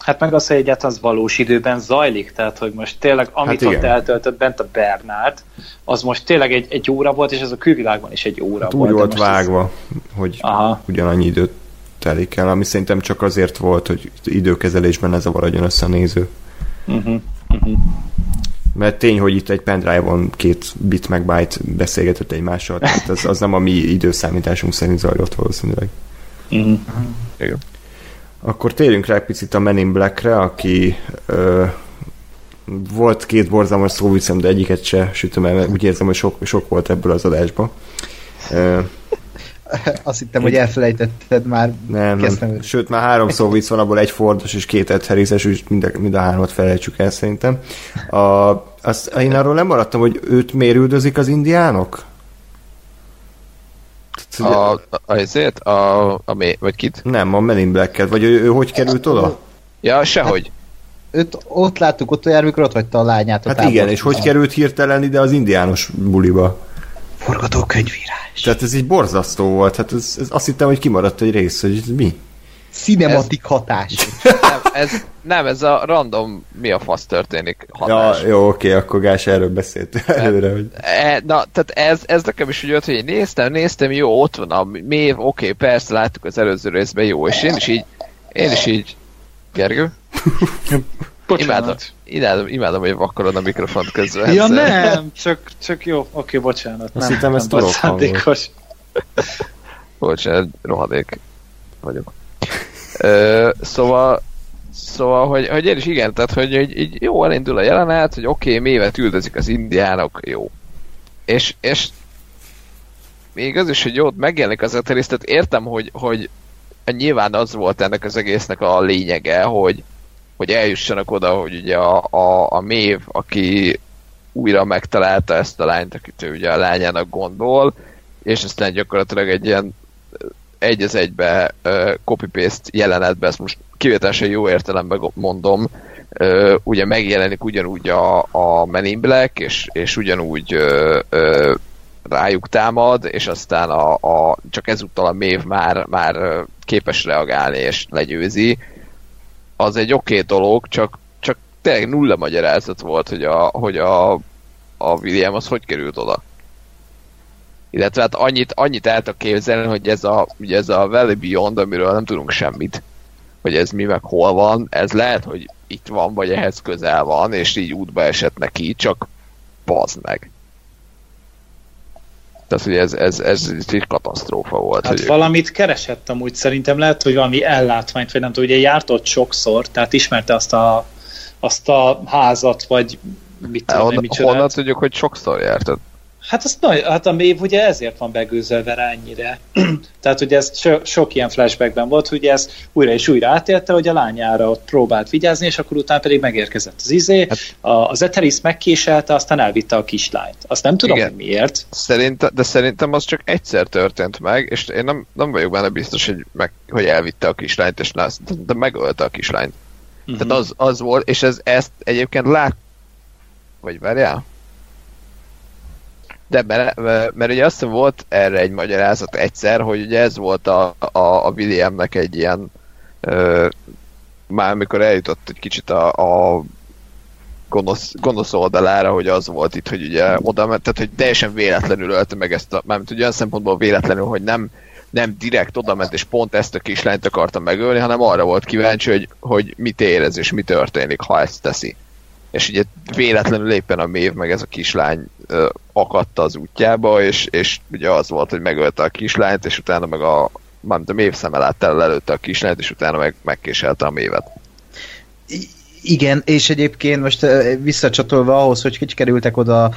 Hát meg az, hogy egyet az valós időben zajlik, tehát hogy most tényleg, amit hát ott eltöltött bent a Bernard, az most tényleg egy, egy óra volt, és ez a külvilágban is egy óra hát volt. Úgy volt vágva, ez... hogy Aha. ugyanannyi időt telik el, ami szerintem csak azért volt, hogy időkezelésben ez zavaradjon össze a néző. Uh-huh. Uh-huh. Mert tény, hogy itt egy pendrive-on két bit meg byte beszélgetett egymással, tehát az, az nem a mi időszámításunk szerint zajlott valószínűleg. Uh-huh. Igen. Akkor térjünk rá egy picit a Men in Black-re, aki ö, volt két borzalmas szóvicem, de egyiket se sütöm el, úgy érzem, hogy sok, sok volt ebből az adásban. Ö, azt hittem, hogy elfelejtetted már. Nem, nem. Sőt, már három szó vicc van, abból egy Fordos és két Harris-es, úgy mind a, mind a hármat felejtsük el szerintem. A, azt, én arról nem maradtam, hogy őt miért üldözik az indiánok? A, a, azért? A, a, mé, vagy kit? Nem, a Men in black vagy ő, ő hogy került oda? Ja, sehogy. Hát, őt ott láttuk ott olyan, mikor ott hagyta a lányát. Hát igen, és hogy került hirtelen ide az indiános buliba? Forgatókönyvírás. Tehát ez így borzasztó volt. Hát ez, ez azt hittem, hogy kimaradt egy rész, hogy ez mi? Cinematik ez... hatás. nem, ez, nem, ez a random mi a fasz történik hatás. Ja, jó, oké, akkor Gás erről beszélt előre. Hogy... E, na, tehát ez, ez nekem is úgy jött, hogy én néztem, néztem, jó, ott van a mév, oké, persze, láttuk az előző részben, jó, és én is így, én is így, Gergő? Imádom, imádom, imádom, hogy vakarod a mikrofont közben. Ja nem, csak, csak jó, oké, bocsánat. Azt nem, hittem, ez nem szándékos. bocsánat, rohadék vagyok. Ö, szóval, szóval, hogy, hogy én is igen, tehát, hogy, hogy így jó elindul a jelenet, hogy oké, okay, mévet üldözik az indiánok, jó. És, és még az is, hogy jó, megjelenik az Eteris, tehát értem, hogy, hogy nyilván az volt ennek az egésznek a lényege, hogy, hogy eljussanak oda, hogy ugye a, a, a Mév, aki újra megtalálta ezt a lányt, akit ő ugye a lányának gondol, és aztán gyakorlatilag egy ilyen egy az egybe uh, copy-paste jelenetbe, ezt most kivételesen jó értelemben mondom, ugye megjelenik ugyanúgy a, a Men in Black, és, és ugyanúgy rájuk támad, és aztán a, a, csak ezúttal a Mév már, már képes reagálni és legyőzi, az egy oké okay dolog, csak, csak tényleg nulla magyarázat volt, hogy a, hogy a, a William az hogy került oda. Illetve hát annyit, annyit el képzelni, hogy ez a, ugye ez a Valley Beyond, amiről nem tudunk semmit, hogy ez mi meg hol van, ez lehet, hogy itt van, vagy ehhez közel van, és így útba esett neki, csak bazd meg. Tehát, hogy ez, ez, ez, ez egy katasztrófa volt. Hát valamit keresett amúgy, szerintem lehet, hogy valami ellátmányt, vagy nem tudom, ugye járt ott sokszor, tehát ismerte azt a, azt a házat, vagy mit tudom, én, honnan, honnan tudjuk, hogy sokszor jártad? Hát, azt nagy, hát a mév ugye ezért van begőzölve rá ennyire. Tehát ugye ez so, sok ilyen flashbackben volt, hogy ez újra és újra átélte, hogy a lányára ott próbált vigyázni, és akkor utána pedig megérkezett az izé, hát, a, az Eteris megkéselte, aztán elvitte a kislányt. Azt nem tudom, Igen. hogy miért. Szerint, de szerintem az csak egyszer történt meg, és én nem, nem vagyok benne biztos, hogy, meg, hogy elvitte a kislányt, és ne, de, de megölte a kislányt. Uh-huh. Tehát az, az volt, és ez ezt egyébként lát... Vagy várjál? De mert, mert ugye azt volt erre egy magyarázat egyszer, hogy ugye ez volt a, a, a Williamnek egy ilyen ö, már amikor eljutott egy kicsit a, a gonosz, gonosz oldalára, hogy az volt itt, hogy ugye oda ment, tehát hogy teljesen véletlenül ölte meg ezt a, mármint olyan szempontból véletlenül, hogy nem, nem direkt oda ment, és pont ezt a kislányt akarta megölni, hanem arra volt kíváncsi, hogy, hogy mit érez és mi történik, ha ezt teszi. És ugye véletlenül éppen a mév meg ez a kislány ö, akadta az útjába, és, és ugye az volt, hogy megölte a kislányt, és utána meg a mármint a mév szeme láttára előtte a kislányt, és utána meg megkéselte a mévet. Igen, és egyébként most visszacsatolva ahhoz, hogy hogy kerültek oda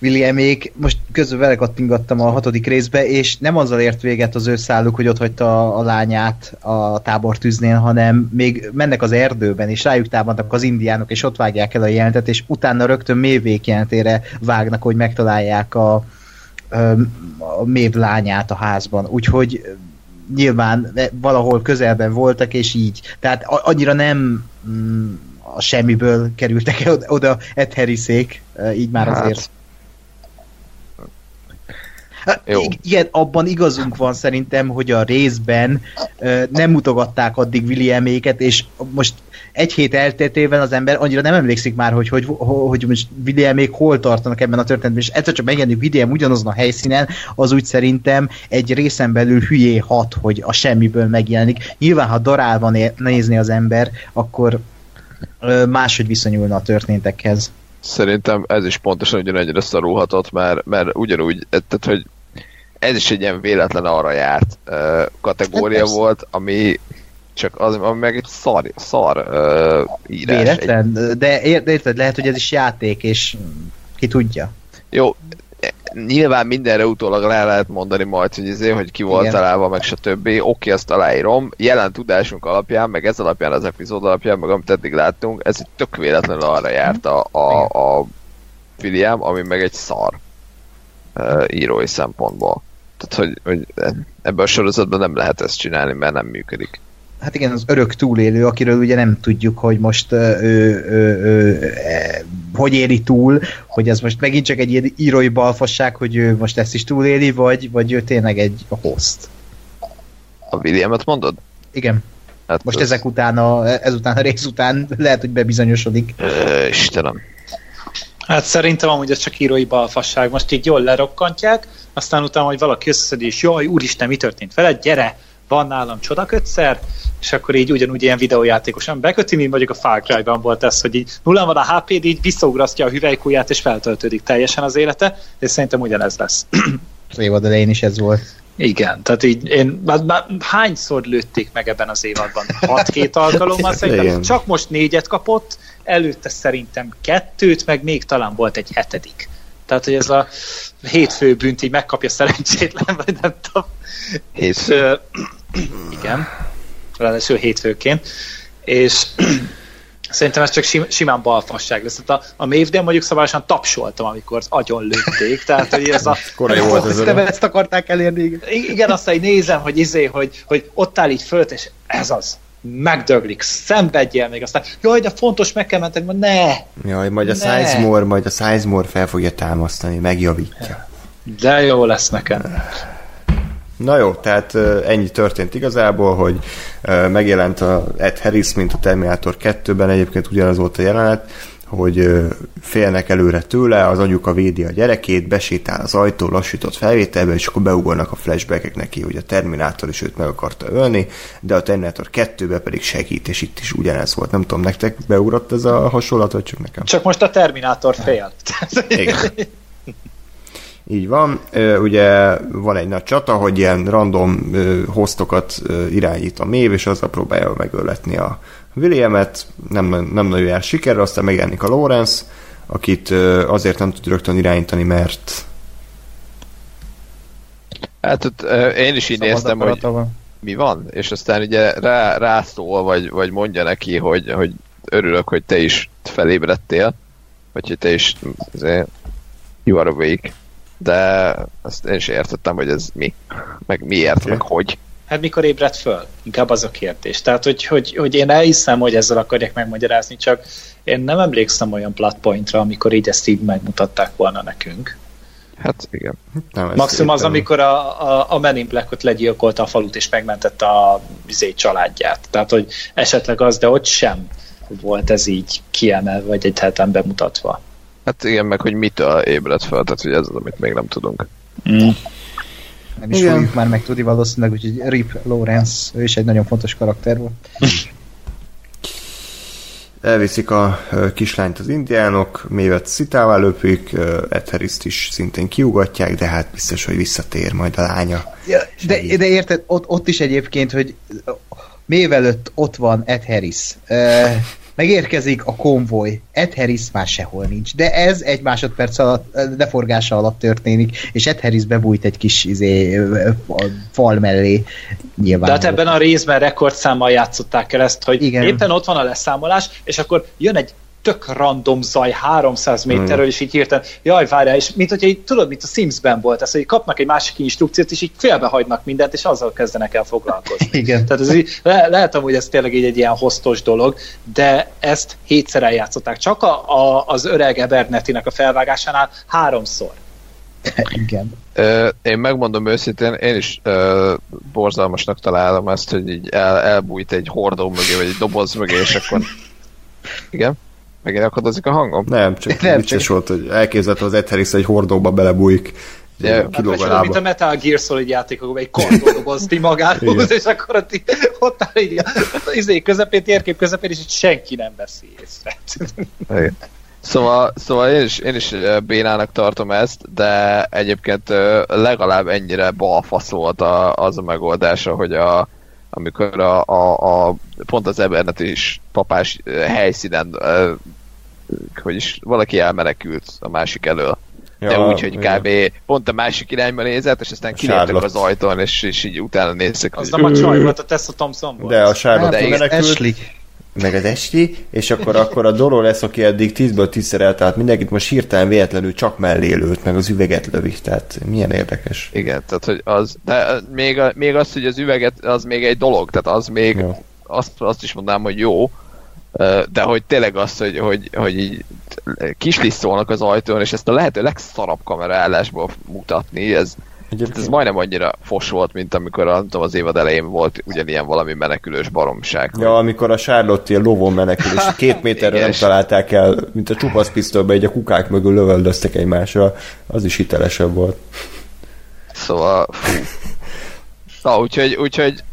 Williamék, most közben vele kattingattam a hatodik részbe, és nem azzal ért véget az ő szálluk, hogy ott hagyta a, a lányát a tábortűznél, hanem még mennek az erdőben, és rájuk támadnak az indiánok, és ott vágják el a jelentet, és utána rögtön mévék jelentére vágnak, hogy megtalálják a, a mév lányát a házban. Úgyhogy nyilván valahol közelben voltak, és így. Tehát annyira nem mm, a semmiből kerültek oda, Ed Harrisék, így már Hát, azért. Hát, Jó. ig- Igen, abban igazunk van szerintem, hogy a részben nem mutogatták addig Williaméket, és most egy hét elteltével az ember annyira nem emlékszik már, hogy, hogy, hogy most Williamék hol tartanak ebben a történetben, és egyszer csak megjelenik William ugyanazon a helyszínen, az úgy szerintem egy részen belül hülyé hat, hogy a semmiből megjelenik. Nyilván, ha darálva né- nézni az ember, akkor máshogy viszonyulna a történtekhez. Szerintem ez is pontosan ugyanennyire szarulhatott, mert, mert ugyanúgy, tehát hogy ez is egy ilyen véletlen arra járt uh, kategória Hát volt, ami csak az, ami meg egy szar, szar uh, írás. Egy, Véletlen, de ér- érted, lehet, hogy ez is játék, és ki tudja. jó, e, nyilván mindenre utólag le lehet mondani majd, hogy, izé, hogy ki volt Igen. találva, meg stb. Oké, azt aláírom. Jelen tudásunk alapján, meg ez alapján, az epizód alapján, meg amit eddig láttunk, ez egy tök véletlenül arra járt a, a, a William, ami meg egy szar írói szempontból. Tehát, hogy, hogy ebben a sorozatban nem lehet ezt csinálni, mert nem működik. Hát igen, az örök túlélő, akiről ugye nem tudjuk, hogy most ö, ő, ő, ő, e, hogy éli túl, hogy ez most megint csak egy ilyen írói balfasság, hogy ő most ezt is túléli, vagy, vagy ő tényleg egy host. A Williamet mondod? Igen, Hát most az- ezek után, a, ezután a rész után lehet, hogy bebizonyosodik. Ö, Istenem. Hát szerintem amúgy ez csak írói balfasság. Most így jól lerokkantják, aztán utána, hogy valaki összeszed, és jaj, úristen, mi történt veled? Gyere, van nálam csodakötszer, és akkor így ugyanúgy ilyen videójátékosan beköti, mint mondjuk a Far Cry-ban volt ez, hogy így nullán van a HP-d, így visszaugrasztja a hüvelykúját, és feltöltődik teljesen az élete, és szerintem ugyanez lesz. Az évad elején is ez volt. Igen, tehát így én, már, már hányszor lőtték meg ebben az évadban? 6-7 alkalommal szerintem, Igen. csak most négyet kapott, előtte szerintem kettőt, meg még talán volt egy hetedik. Tehát, hogy ez a hétfő bűnt így megkapja szerencsétlen, vagy nem tudom. Ö, igen, ráadásul hétfőként, és szerintem ez csak sim, simán balfasság lesz. Tehát a, a Mévden mondjuk szabályosan tapsoltam, amikor az agyon lőtték, tehát hogy ez a... Korai volt ez Nem a... ezt akarták elérni. igen. Aztán így nézem, hogy izé, hogy, hogy ott áll így fölt, és ez az. Megdöglik, szenvedjél még, aztán jaj, de fontos, meg kell mentek, mondom, ne, Jaj, majd a Ne. Sizemore, majd a Sizemore fel fogja támasztani, megjavítja. de jó lesz nekem. Na jó, tehát ennyi történt igazából, hogy megjelent a Ed Harris, mint a Terminator 2-ben, egyébként ugyanaz volt a jelenet. Hogy félnek előre tőle, az anyuka védi a gyerekét, besétál az ajtó lassított felvételbe, és akkor beugornak a flashbackek neki, hogy a Terminátor is őt meg akarta ölni, de a Terminátor 2-be pedig segít, és itt is ugyanez volt. Nem tudom, nektek beugrott ez a hasonlat, vagy csak nekem? Csak most a Terminátor fél. Igen. Így van. Ugye van egy nagy csata, hogy ilyen random hostokat irányít a mév, és azzal próbálja megölletni a Williamet. Nem, nem nagyon jár sikerre, aztán megjelenik a Lawrence, akit azért nem tud rögtön irányítani, mert Hát ott, én is így néztem, hogy van. mi van, és aztán ugye rá, rászól, vagy, vagy mondja neki, hogy, hogy örülök, hogy te is felébredtél, vagy hogy te is you are awake de azt én is értettem, hogy ez mi, meg miért, okay. meg hogy. Hát mikor ébredt föl? Inkább az a kérdés. Tehát, hogy, hogy, hogy én elhiszem, hogy ezzel akarják megmagyarázni, csak én nem emlékszem olyan pointra, amikor így ezt így megmutatták volna nekünk. Hát igen. Nem, Maximum az, amikor a, a, a Men in Black-ot legyilkolta a falut és megmentette a izé, családját. Tehát, hogy esetleg az, de ott sem volt ez így kiemelve, vagy egy heten bemutatva. Hát igen, meg hogy mitől ébredt fel, tehát hogy ez az, amit még nem tudunk. Mm. Nem is igen. fogjuk már megtudni valószínűleg, úgyhogy Rip Lawrence, ő is egy nagyon fontos karakter volt. Elviszik a kislányt az indiánok, mévet szitává löpik, Ed is szintén kiugatják, de hát biztos, hogy visszatér majd a lánya. Ja, de, de érted, ott, ott is egyébként, hogy mévelőtt ott van Ed Harris. Megérkezik a konvoj. Ed Harris már sehol nincs. De ez egy másodperc alatt, leforgása alatt történik, és Ed Harris bebújt egy kis izé, fal mellé. Nyilván. De hát ebben a részben rekordszámmal játszották el ezt, hogy Igen. éppen ott van a leszámolás, és akkor jön egy tök random zaj 300 méterről, mm. és így hirtelen, jaj, várjál, és mint hogy így, tudod, mint a Sims-ben volt, ez, hogy kapnak egy másik instrukciót, és így félbehagynak mindent, és azzal kezdenek el foglalkozni. Igen. Tehát ez így, le, lehet hogy ez tényleg így egy ilyen hostos dolog, de ezt hétszer eljátszották. Csak a, a, az öreg Ebernetinek a felvágásánál háromszor. Igen. Én megmondom őszintén, én is ö, borzalmasnak találom ezt, hogy így el, elbújt egy hordó mögé, vagy egy doboz mögé, és akkor... Igen? Megint akadozik a hangom? Nem, csak nem, vicces csak... volt, hogy elképzelhető az Ed Harris egy hordóba belebújik. De, hát, a mint a Metal Gear Solid játékokban egy kardon ti magához, és akkor ott, ott áll így az izé közepén, térkép közepén, és itt senki nem veszi észre. Szóval, szóval én, is, én is bénának tartom ezt, de egyébként legalább ennyire balfasz volt a, az a megoldása, hogy a, amikor a, a, a pont az Ebernet is papás helyszínen hogy is valaki elmenekült a másik elől. Ja, de úgy, hogy kb. pont a másik irányba nézett, és aztán kiléptek az ajtón, és, és így utána néztek. Az nem a csaj volt, a Tessa Thompson volt. De a Charlotte hát, menekült. Ashley meg az esti, és akkor, akkor a Doro lesz, aki eddig 10-ből 10 tehát mindenkit most hirtelen véletlenül csak mellé lőtt, meg az üveget lövi, tehát milyen érdekes. Igen, tehát hogy az, de még, még az, hogy az üveget, az még egy dolog, tehát az még, jó. azt, azt is mondanám, hogy jó, de hogy tényleg az, hogy, hogy, hogy így kislisszolnak az ajtón, és ezt a lehető legszarabb kameraállásból mutatni, ez, Egyébként... Ez majdnem annyira fos volt, mint amikor a, tudom, az évad elején volt ugyanilyen valami menekülős baromság. Ja, amikor a Charlotte ilyen lovon menekül, és két méterre nem találták el, mint a csupasz pisztolyba, egy a kukák mögül lövöldöztek egymásra, az is hitelesebb volt. Szóval, fú. Na, úgyhogy, úgyhogy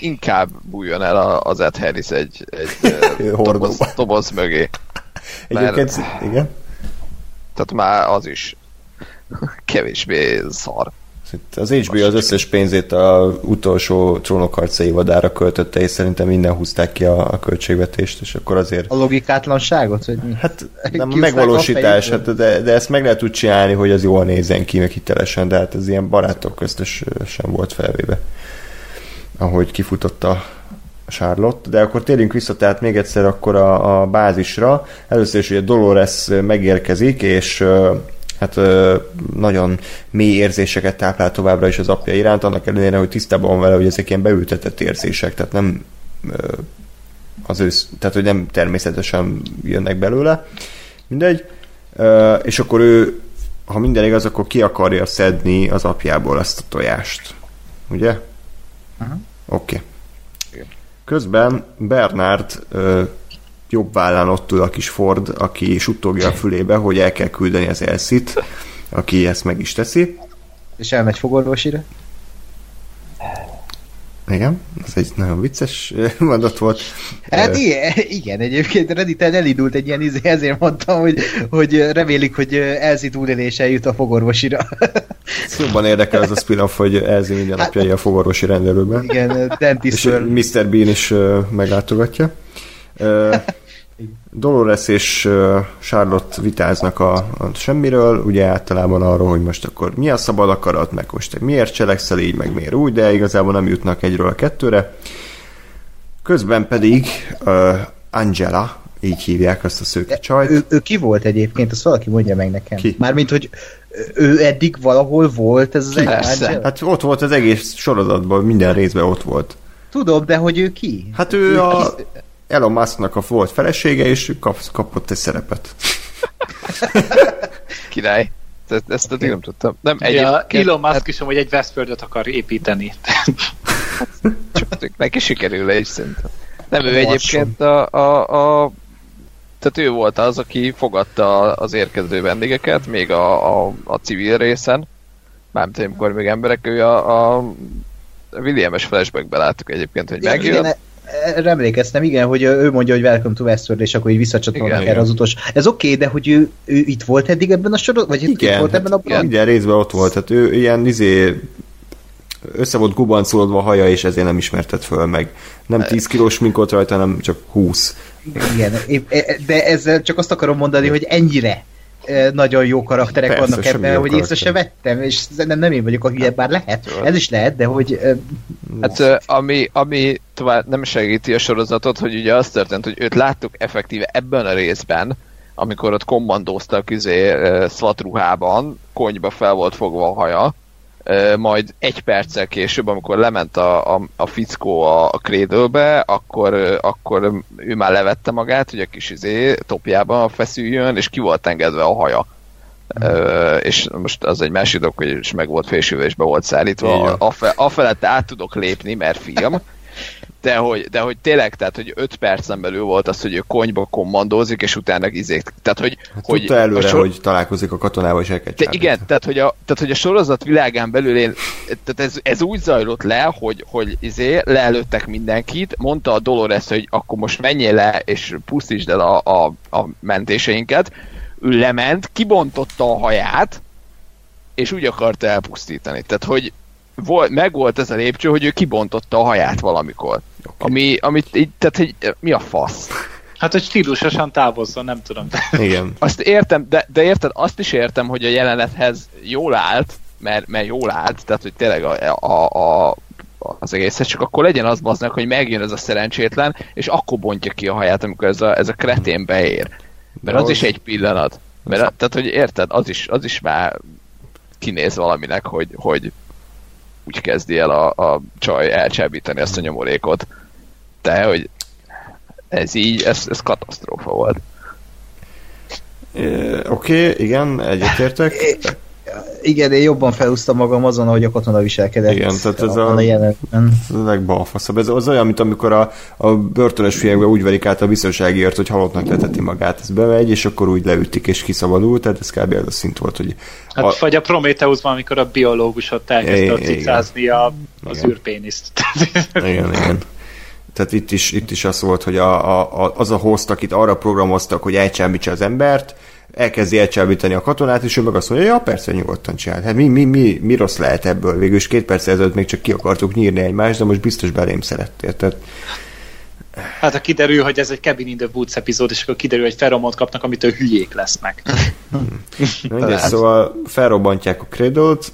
inkább bújjon el az Ed Harris egy, egy doboz, doboz mögé. Egyébként, Mert, igen. Tehát már az is kevésbé szar. Az HBO az összes pénzét a utolsó trónokharca évadára költötte, és szerintem minden húzták ki a, a költségvetést, és akkor azért... A logikátlanságot? Hogy mi? Hát nem a megvalósítás, hát de, de ezt meg lehet úgy csinálni, hogy az jól nézzen ki, meg hitelesen, de hát ez ilyen barátok köztes sem volt felvéve. Ahogy kifutott a Charlotte, de akkor térjünk vissza tehát még egyszer akkor a, a bázisra. Először is ugye Dolores megérkezik, és hát nagyon mély érzéseket táplál továbbra is az apja iránt, annak ellenére, hogy tisztában van vele, hogy ezek ilyen beültetett érzések, tehát nem az ősz, tehát hogy nem természetesen jönnek belőle. Mindegy. És akkor ő, ha minden igaz, akkor ki akarja szedni az apjából ezt a tojást. Ugye? Uh-huh. Oké. Okay. Közben Bernard jobb vállán ott ül a kis Ford, aki suttogja a fülébe, hogy el kell küldeni az elszit, aki ezt meg is teszi. És elmegy fogorvosira. Igen, ez egy nagyon vicces mondat volt. Hát igen, igen egyébként Redditen elindult egy ilyen izé, ezért mondtam, hogy, hogy remélik, hogy Elzi túlélése jut a fogorvosira. Szóban érdekel az a spin-off, hogy Elzi minden napjai hát, a fogorvosi rendelőben. Igen, dentist. És Mr. Bean is meglátogatja. Dolores és Charlotte vitáznak a, a semmiről, ugye általában arról, hogy most akkor mi a szabad akarat, meg most miért cselekszel így, meg miért úgy, de igazából nem jutnak egyről a kettőre. Közben pedig uh, Angela, így hívják azt a szőke csajt. Ő, ő ki volt egyébként, azt valaki mondja meg nekem. Ki? Mármint, hogy ő eddig valahol volt ez az Angela? Hát ott volt az egész sorozatban, minden részben ott volt. Tudom, de hogy ő ki? Hát ő, ő a... Ki? Elon Musknak a volt felesége, és kap, kapott egy szerepet. Király. Ezt, ezt eddig nem tudtam. Nem, ja, Elon Musk hát... is hogy egy Westworld-ot akar építeni. Csak neki sikerül is szerintem. Nem, ő egyébként a, a, a tehát ő volt az, aki fogadta az érkező vendégeket, még a, a, a civil részen. Mármint, amikor még emberek, ő a, a William-es flashbackbe láttuk egyébként, hogy megjött erre emlékeztem, igen, hogy ő mondja, hogy Welcome to Westworld, és akkor így visszacsatolnak erre az utolsó. Ez oké, okay, de hogy ő, ő, itt volt eddig ebben a sorozatban? Vagy igen, itt volt ebben a igen, igen, részben ott volt. Tehát ő ilyen izé, össze volt gubancolódva a haja, és ezért nem ismertet föl meg. Nem 10 kilós minkot rajta, hanem csak 20. Igen, de ezzel csak azt akarom mondani, hogy ennyire nagyon jó karakterek Persze, vannak ebben, hogy észre se vettem, és nem, nem én vagyok a hülye, bár lehet, ez is lehet, de hogy... Hát ami, ami tovább nem segíti a sorozatot, hogy ugye az történt, hogy őt láttuk effektíve ebben a részben, amikor ott kommandóztak izé, SWAT ruhában, konyba fel volt fogva a haja, majd egy perccel később, amikor lement a, a, a fickó a, a krédőbe, akkor, akkor ő már levette magát, hogy a kis izé topjában feszüljön, és ki volt engedve a haja. Mm. Uh, és most az egy másik dolog, hogy is meg volt fésülve és be volt szállítva. A, a felett át tudok lépni, mert film de hogy, de hogy tényleg, tehát, hogy 5 percen belül volt az, hogy ő konyba kommandózik, és utána izék. Tehát, hogy, hát hogy tudta előre, sor... hogy találkozik a katonával, és el kell de Igen, tehát hogy, a, tehát, hogy a sorozat világán belül én, tehát ez, ez úgy zajlott le, hogy, hogy izé, leelőttek mindenkit, mondta a Dolores, hogy akkor most menjél le, és pusztítsd el a, a, a mentéseinket. Ő lement, kibontotta a haját, és úgy akarta elpusztítani. Tehát, hogy volt, meg volt ez a lépcső, hogy ő kibontotta a haját valamikor. Okay. Ami, amit így, tehát hogy mi a fasz? Hát, hogy stílusosan távozzon, nem tudom. Igen. Azt értem, de, de érted, azt is értem, hogy a jelenethez jól állt, mert, mert jól állt, tehát hogy tényleg a, a, a az egészet, csak akkor legyen az baznak, hogy megjön ez a szerencsétlen, és akkor bontja ki a haját, amikor ez a, ez a kretén beér. Mert az, az is egy pillanat. Mert, tehát, hogy érted, az is, az is már kinéz valaminek, hogy, hogy úgy kezdi el a, a csaj elcsábítani ezt a nyomorékot. De, hogy ez így, ez, ez katasztrófa volt. Oké, okay, igen, egyetértek igen, én jobban felhúztam magam azon, hogy a katona viselkedett. Igen, tehát ez a, a, jelenetben. Ez a legbalfaszabb. Ez az olyan, mint amikor a, a börtönös fiakban úgy verik át a biztonságért, hogy halottnak leteti magát. Ez bemegy, és akkor úgy leütik, és kiszabadul, tehát ez kb. az a szint volt, hogy... Hát a... vagy a Prometheusban, amikor a biológusot elkezdte a cicázni a, az űrpéniszt. igen, igen. Tehát itt is, itt is az volt, hogy a, a, az a host, akit arra programoztak, hogy elcsábítsa az embert, elkezdi elcsábítani a katonát, és ő meg azt mondja, ja, persze, nyugodtan csinál. Hát mi, mi, mi, mi rossz lehet ebből? Végül is két perc ezelőtt még csak ki akartuk nyírni egymást, de most biztos belém szerettél. Tehát... Hát ha kiderül, hogy ez egy Cabin in the Woods epizód, és akkor kiderül, hogy feromont kapnak, amitől hülyék lesznek. Mindegy, szóval felrobbantják a kredót,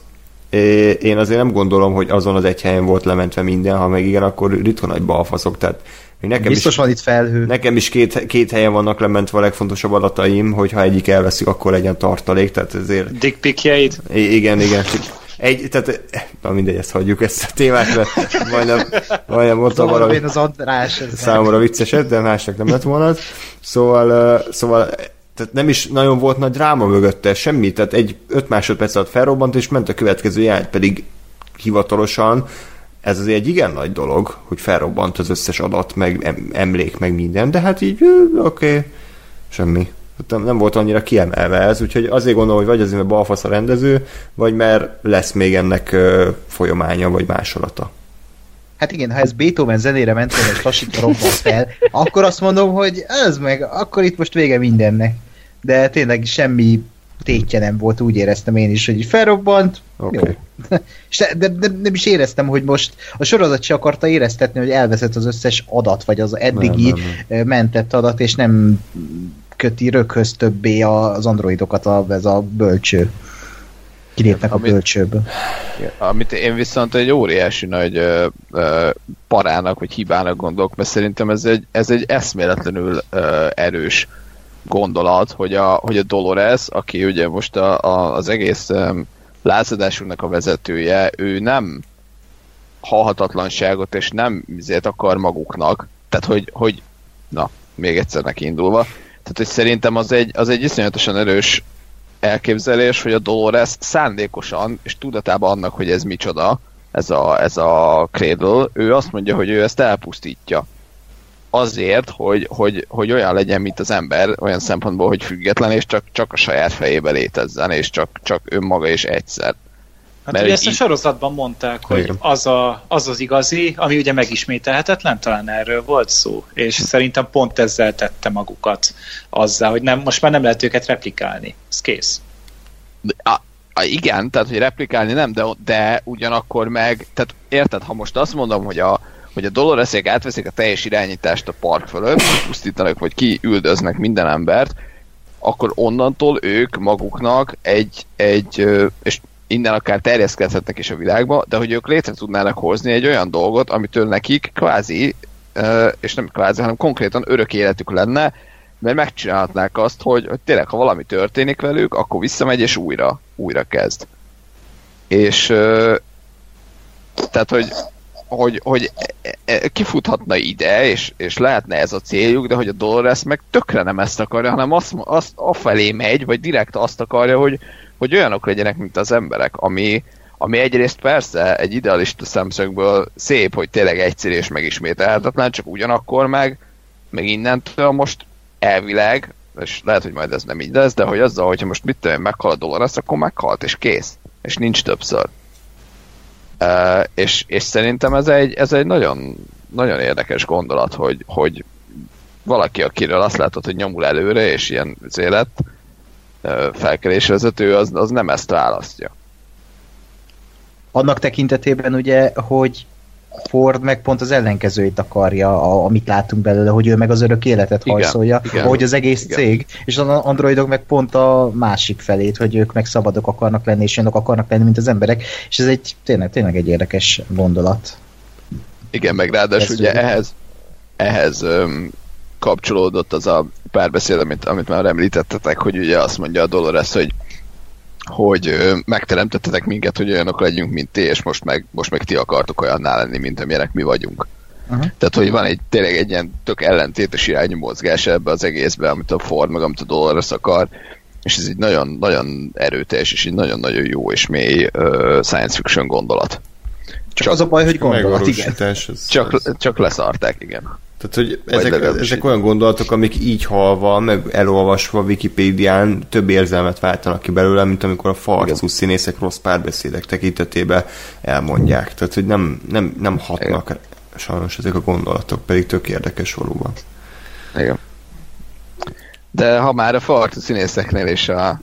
én azért nem gondolom, hogy azon az egy helyen volt lementve minden, ha meg igen, akkor ritka nagy balfaszok, tehát nekem Biztos is, van itt felhő. Nekem is két, két helyen vannak lementve a legfontosabb adataim, hogy ha egyik elveszik, akkor legyen tartalék, tehát ezért... Dick pikjeid? Igen, igen. Egy, tehát, na mindegy, ezt hagyjuk ezt a témát, mert majdnem, majdnem mondtam valami az András, számomra vicceset, de másnak nem lett volna az. Szóval, szóval tehát nem is nagyon volt nagy dráma mögötte, semmi, tehát egy öt másodperc alatt felrobbant, és ment a következő járt, pedig hivatalosan ez azért egy igen nagy dolog, hogy felrobbant az összes adat, meg emlék, meg minden, de hát így oké, okay, semmi. Hát nem, nem volt annyira kiemelve ez, úgyhogy azért gondolom, hogy vagy azért, mert balfasz a rendező, vagy mert lesz még ennek folyamánya, vagy másolata. Hát igen, ha ez Beethoven zenére ment volna, és lassítva robbant fel, akkor azt mondom, hogy ez meg, akkor itt most vége mindennek. De tényleg semmi tétje nem volt, úgy éreztem én is, hogy felrobbant, okay. jó. de, de, de, nem is éreztem, hogy most a sorozat se akarta éreztetni, hogy elveszett az összes adat, vagy az eddigi nem, nem, nem. mentett adat, és nem köti röghöz többé az androidokat a, ez a bölcső. Kilépnek a bölcsőből. Amit én viszont egy óriási nagy ö, ö, parának, vagy hibának gondolok, mert szerintem ez egy, ez egy eszméletlenül ö, erős gondolat, hogy a, hogy a Dolores, aki ugye most a, a, az egész um, lázadásunknak a vezetője, ő nem halhatatlanságot, és nem azért akar maguknak. Tehát, hogy, hogy na, még egyszer indulva. Tehát, hogy szerintem az egy, az egy iszonyatosan erős elképzelés, hogy a Dolores szándékosan, és tudatában annak, hogy ez micsoda, ez a, ez a Cradle, ő azt mondja, hogy ő ezt elpusztítja azért, hogy, hogy, hogy olyan legyen, mint az ember, olyan szempontból, hogy független, és csak, csak a saját fejébe létezzen, és csak, csak önmaga és egyszer. Hát Mert ugye ezt a sorozatban mondták, hogy az, a, az az igazi, ami ugye megismételhetetlen, talán erről volt szó, és szerintem pont ezzel tette magukat azzal, hogy nem, most már nem lehet őket replikálni. Ez kész. A, a, igen, tehát hogy replikálni nem, de, de ugyanakkor meg, tehát érted, ha most azt mondom, hogy a, hogy a Doloreszék átveszik a teljes irányítást a park fölött, pusztítanak, vagy kiüldöznek minden embert, akkor onnantól ők maguknak egy, egy és innen akár terjeszkedhetnek is a világba, de hogy ők létre tudnának hozni egy olyan dolgot, amitől nekik kvázi, és nem kvázi, hanem konkrétan örök életük lenne, mert megcsinálhatnák azt, hogy, hogy tényleg, ha valami történik velük, akkor visszamegy és újra, újra kezd. És tehát, hogy hogy, hogy e, e, kifuthatna ide, és, és lehetne ez a céljuk, de hogy a Dolores meg tökre nem ezt akarja, hanem azt, azt afelé megy, vagy direkt azt akarja, hogy, hogy olyanok legyenek, mint az emberek, ami, ami egyrészt persze egy idealista szemszögből szép, hogy tényleg egyszerű és megismételhetetlen, csak ugyanakkor meg, meg innentől most elvileg, és lehet, hogy majd ez nem így lesz, de hogy azzal, hogyha most mit tudom, meghal a Dolores, akkor meghalt, és kész. És nincs többször. És, és szerintem ez egy, ez egy nagyon, nagyon érdekes gondolat, hogy, hogy valaki, akiről azt látod, hogy nyomul előre, és ilyen élet felkelésvezető, az, az nem ezt választja. Annak tekintetében ugye, hogy Ford meg pont az ellenkezőit akarja, a, amit látunk belőle, hogy ő meg az örök életet igen, hajszolja, igen, ahogy az egész igen. cég, és az androidok meg pont a másik felét, hogy ők meg szabadok akarnak lenni, és olyanok akarnak lenni, mint az emberek, és ez egy tényleg, tényleg egy érdekes gondolat. Igen, meg ráadásul ugye ehhez, ehhez öm, kapcsolódott az a párbeszéd, amit, amit már említettetek, hogy ugye azt mondja a Dolores, hogy hogy megteremtettetek minket, hogy olyanok legyünk, mint ti, és most meg, most meg ti akartok olyanná lenni, mint amilyenek mi vagyunk. Uh-huh. Tehát, hogy van egy tényleg egy ilyen tök ellentétes irányú mozgás ebbe az egészbe, amit a Ford, meg amit a Dolores akar, és ez egy nagyon, nagyon erőteljes, és egy nagyon-nagyon jó és mély uh, science fiction gondolat. Csak, csak az a baj, hogy gondolat, igen. Csak, csak leszarták, igen. Tehát, hogy ezek, ezek olyan gondolatok, amik így halva, meg elolvasva Wikipédián több érzelmet váltanak ki belőle, mint amikor a farcú színészek rossz párbeszédek tekintetében elmondják. Tehát, hogy nem, nem, nem hatnak Igen. sajnos ezek a gondolatok, pedig tök érdekes valóban. Igen. De ha már a farcú színészeknél és a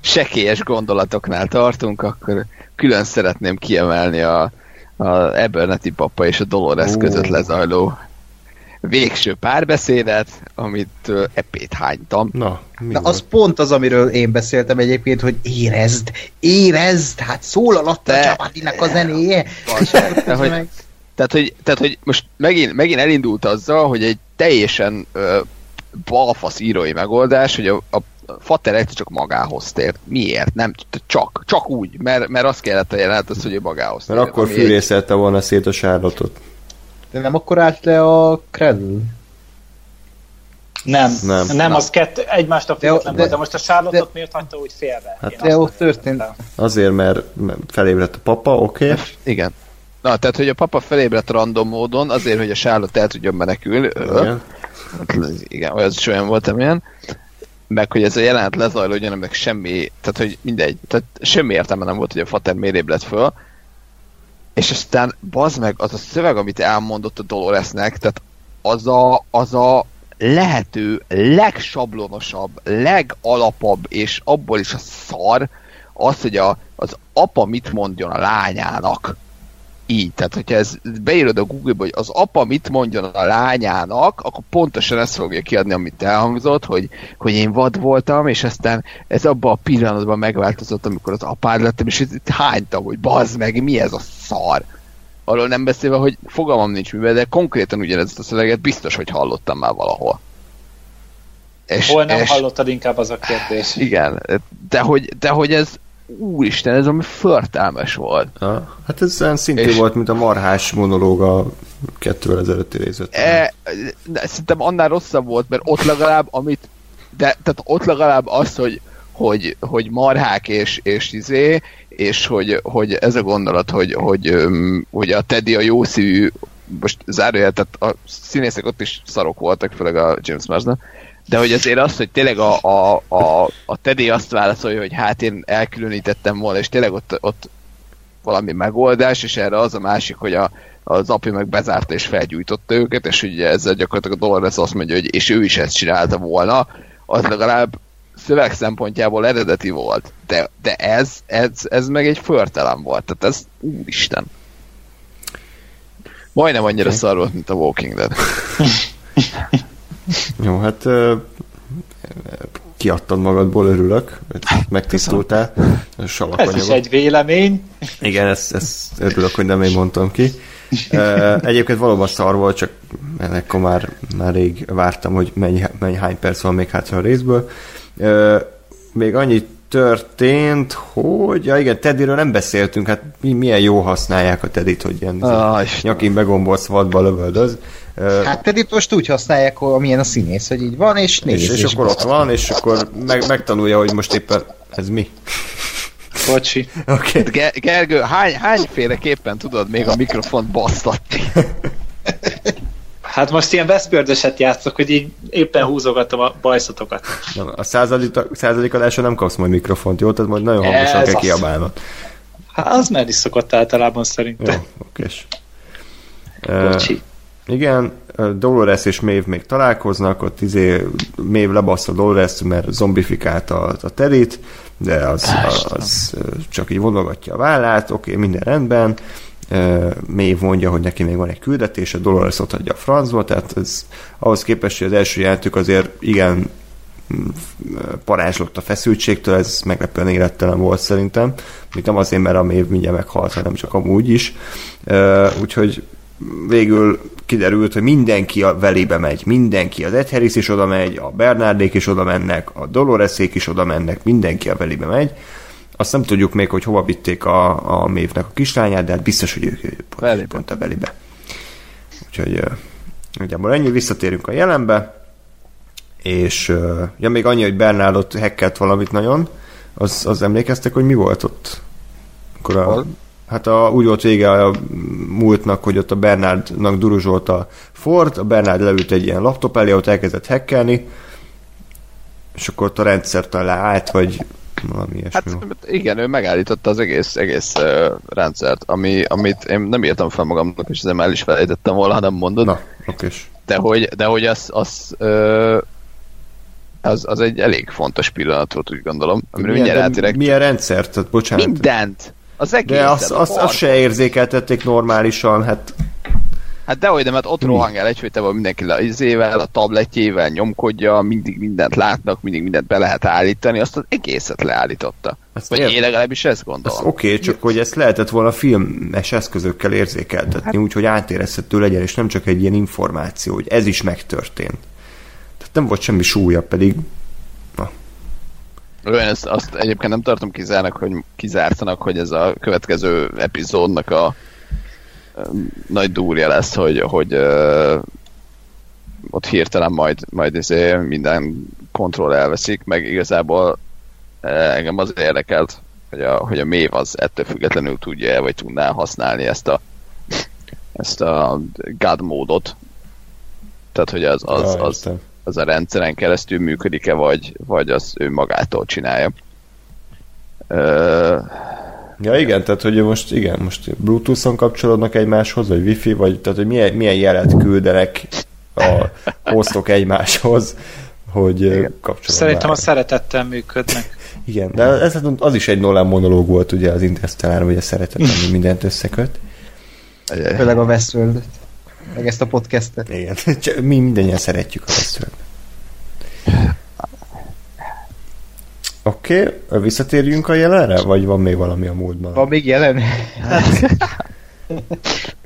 sekélyes gondolatoknál tartunk, akkor külön szeretném kiemelni a, a Eberneti papa és a Dolores uh. között lezajló végső párbeszédet, amit epét hánytam. Na, Na az pont az, amiről én beszéltem egyébként, hogy érezd, érezd, hát szólalatt a Csapatinak a zenéje. Tehát, hogy, tehát, hogy, tehát, hogy most megint, megint elindult azzal, hogy egy teljesen uh, balfasz írói megoldás, hogy a, a Fater egyszer csak magához tért. Miért? Nem, csak, csak úgy, mert, mert azt kellett jelent az, hogy ő magához tért. Mert akkor fűrészelte volna szét a sárlatot. De nem akkor állt le a Cradle? Nem, nem, nem, nem. az kett, egymástól független volt, de most a Charlotte de, miért hagyta úgy félve? Hát de ott történt. Azért, mert felébredt a papa, oké. Okay. Igen. Na, tehát, hogy a papa felébredt random módon, azért, hogy a Charlotte el tudjon menekülni. Igen. Hát, igen, olyan is olyan volt, amilyen. Meg, hogy ez a jelenet lezajlódjon, meg semmi, tehát, hogy mindegy, tehát semmi értelme nem volt, hogy a fater miért ébredt föl. És aztán, bazd meg, az a szöveg, amit elmondott a Doloresnek, tehát az a, az a lehető legsablonosabb, legalapabb, és abból is a szar, az, hogy a, az apa mit mondjon a lányának. Így, tehát hogyha ez beírod a Google-ba, hogy az apa mit mondjon a lányának, akkor pontosan ezt fogja kiadni, amit elhangzott, hogy, hogy én vad voltam, és aztán ez abban a pillanatban megváltozott, amikor az apád lettem, és itt hánytam, hogy bazd meg, mi ez a szar. Arról nem beszélve, hogy fogalmam nincs mivel, de konkrétan ugyanezt a szöveget biztos, hogy hallottam már valahol. És, Hol nem és, hallottad inkább az a kérdés. Igen, de hogy, de hogy ez úristen, ez ami förtelmes volt. Ha, hát ez olyan szintű és... volt, mint a marhás monológ a kettővel ezelőtti részlet. E, de szerintem annál rosszabb volt, mert ott legalább, amit de tehát ott legalább az, hogy, hogy, hogy marhák és, és izé, és hogy, hogy ez a gondolat, hogy, hogy, hogy a Teddy a jó szívű, most zárójel, tehát a színészek ott is szarok voltak, főleg a James Marsden, de hogy azért az, hogy tényleg a, a, a, a Teddy azt válaszolja, hogy hát én elkülönítettem volna, és tényleg ott, ott valami megoldás, és erre az a másik, hogy a, az apja meg bezárta és felgyújtotta őket, és ugye ezzel gyakorlatilag a Dolores azt mondja, hogy és ő is ezt csinálta volna, az legalább szöveg szempontjából eredeti volt. De, de ez, ez, ez meg egy förtelem volt, tehát ez úristen. Majdnem annyira okay. szar volt, mint a Walking Dead. Jó, hát kiadtad magadból, örülök, megtisztultál. Ez is egy vélemény. Igen, ezt, ezt örülök, hogy nem én mondtam ki. Egyébként valóban szar volt, csak akkor már, már rég vártam, hogy mennyi, mennyi hány perc van még hátra a részből. Még annyit történt, hogy, ja igen, Teddyről nem beszéltünk, hát mi, milyen jó használják a Teddit, hogy ilyen ah, nyakin begombolsz vadba lövöldöz. Hát pedig most úgy használják, hogy milyen a színész, hogy így van, és néz. És, és, és akkor ott van, és akkor meg, megtanulja, hogy most éppen ez mi. Bocsi. Okay. Ger- Gergő, hány, hányféleképpen tudod még a mikrofont basztatni? Hát most ilyen veszpördöset játszok, hogy így éppen húzogatom a bajszatokat. Nem, a századik, századik adásra nem kapsz majd mikrofont, jó? Tehát majd nagyon hangosan kell kiabálnod. Hát az már is szokott általában szerintem. Jó, okés. Bocsi. Uh, igen, Dolores és Maeve még találkoznak, ott izé Maeve lebassza Dolores, mert zombifikálta a, a terit, de az, az, az csak így vonogatja a vállát, oké, okay, minden rendben, Maeve mondja, hogy neki még van egy küldetése, Dolores ott adja a francba, tehát ez ahhoz képest, hogy az első játék azért igen mm, parázslott a feszültségtől, ez meglepően élettelen volt szerintem. Még nem azért, mert a Maeve mindjárt meghalt, hanem csak amúgy is. Úgyhogy végül kiderült, hogy mindenki a velébe megy, mindenki, az Ed Harris is oda megy, a Bernardék is oda mennek, a Doloresék is oda mennek, mindenki a velébe megy. Azt nem tudjuk még, hogy hova vitték a, a mévnek a kislányát, de hát biztos, hogy ők pont, pont a velébe. Úgyhogy nagyjából ennyi, visszatérünk a jelenbe, és ja, még annyi, hogy Bernard ott hackelt valamit nagyon, az, az emlékeztek, hogy mi volt ott? Akkor a, hát a, úgy volt vége a múltnak, hogy ott a Bernardnak duruzsolt a Ford, a Bernard leült egy ilyen laptop elé, ott elkezdett hackelni, és akkor ott a rendszert leállt, vagy valami ilyesmi. Hát igen, ő megállította az egész, egész uh, rendszert, ami, amit én nem írtam fel magamnak, és ezzel el is felejtettem volna, nem mondod. Na, okés. De hogy, de hogy az, az, uh, az, az egy elég fontos pillanat volt, úgy gondolom. Milyen, milyen, milyen rendszert? Tehát, bocsánat. Mindent! Az egész. De azt az, az se érzékeltették normálisan, hát... Hát dehogy nem, hát ott rohang el egyfajtában mindenki az izével, a tabletjével nyomkodja, mindig mindent látnak, mindig mindent be lehet állítani, azt az egészet leállította. Ezt Vagy én legalábbis ezt gondolom. Oké, okay, csak hogy ezt lehetett volna filmes eszközökkel érzékeltetni, hát... úgy, hogy átérezhető legyen, és nem csak egy ilyen információ, hogy ez is megtörtént. Tehát nem volt semmi súlya, pedig olyan, ezt, azt egyébként nem tartom kizárnak, hogy kizártanak, hogy ez a következő epizódnak a nagy dúrja lesz, hogy, hogy ott hirtelen majd, majd izé minden kontroll elveszik, meg igazából uh, engem az érdekelt, hogy a, hogy a mév az ettől függetlenül tudja vagy tudná használni ezt a ezt a God módot. Tehát, hogy az, az, az, értem. Az a rendszeren keresztül működik-e, vagy, vagy az ő magától csinálja. Ö, Ja igen, tehát hogy most igen, most Bluetooth-on kapcsolódnak egymáshoz, vagy Wi-Fi, vagy tehát hogy milyen, milyen jelet küldenek a hostok egymáshoz, hogy igen. kapcsolatban Szerintem a szeretettel működnek. Igen, de ez, az is egy Nolan monológ volt ugye az Interstellar, hogy a szeretet, ami mindent összeköt. Főleg a westworld meg ezt a podcastet. Igen, mi mindannyian szeretjük a Westworld. Oké, okay, visszatérjünk a jelenre, vagy van még valami a múltban? Van még jelen?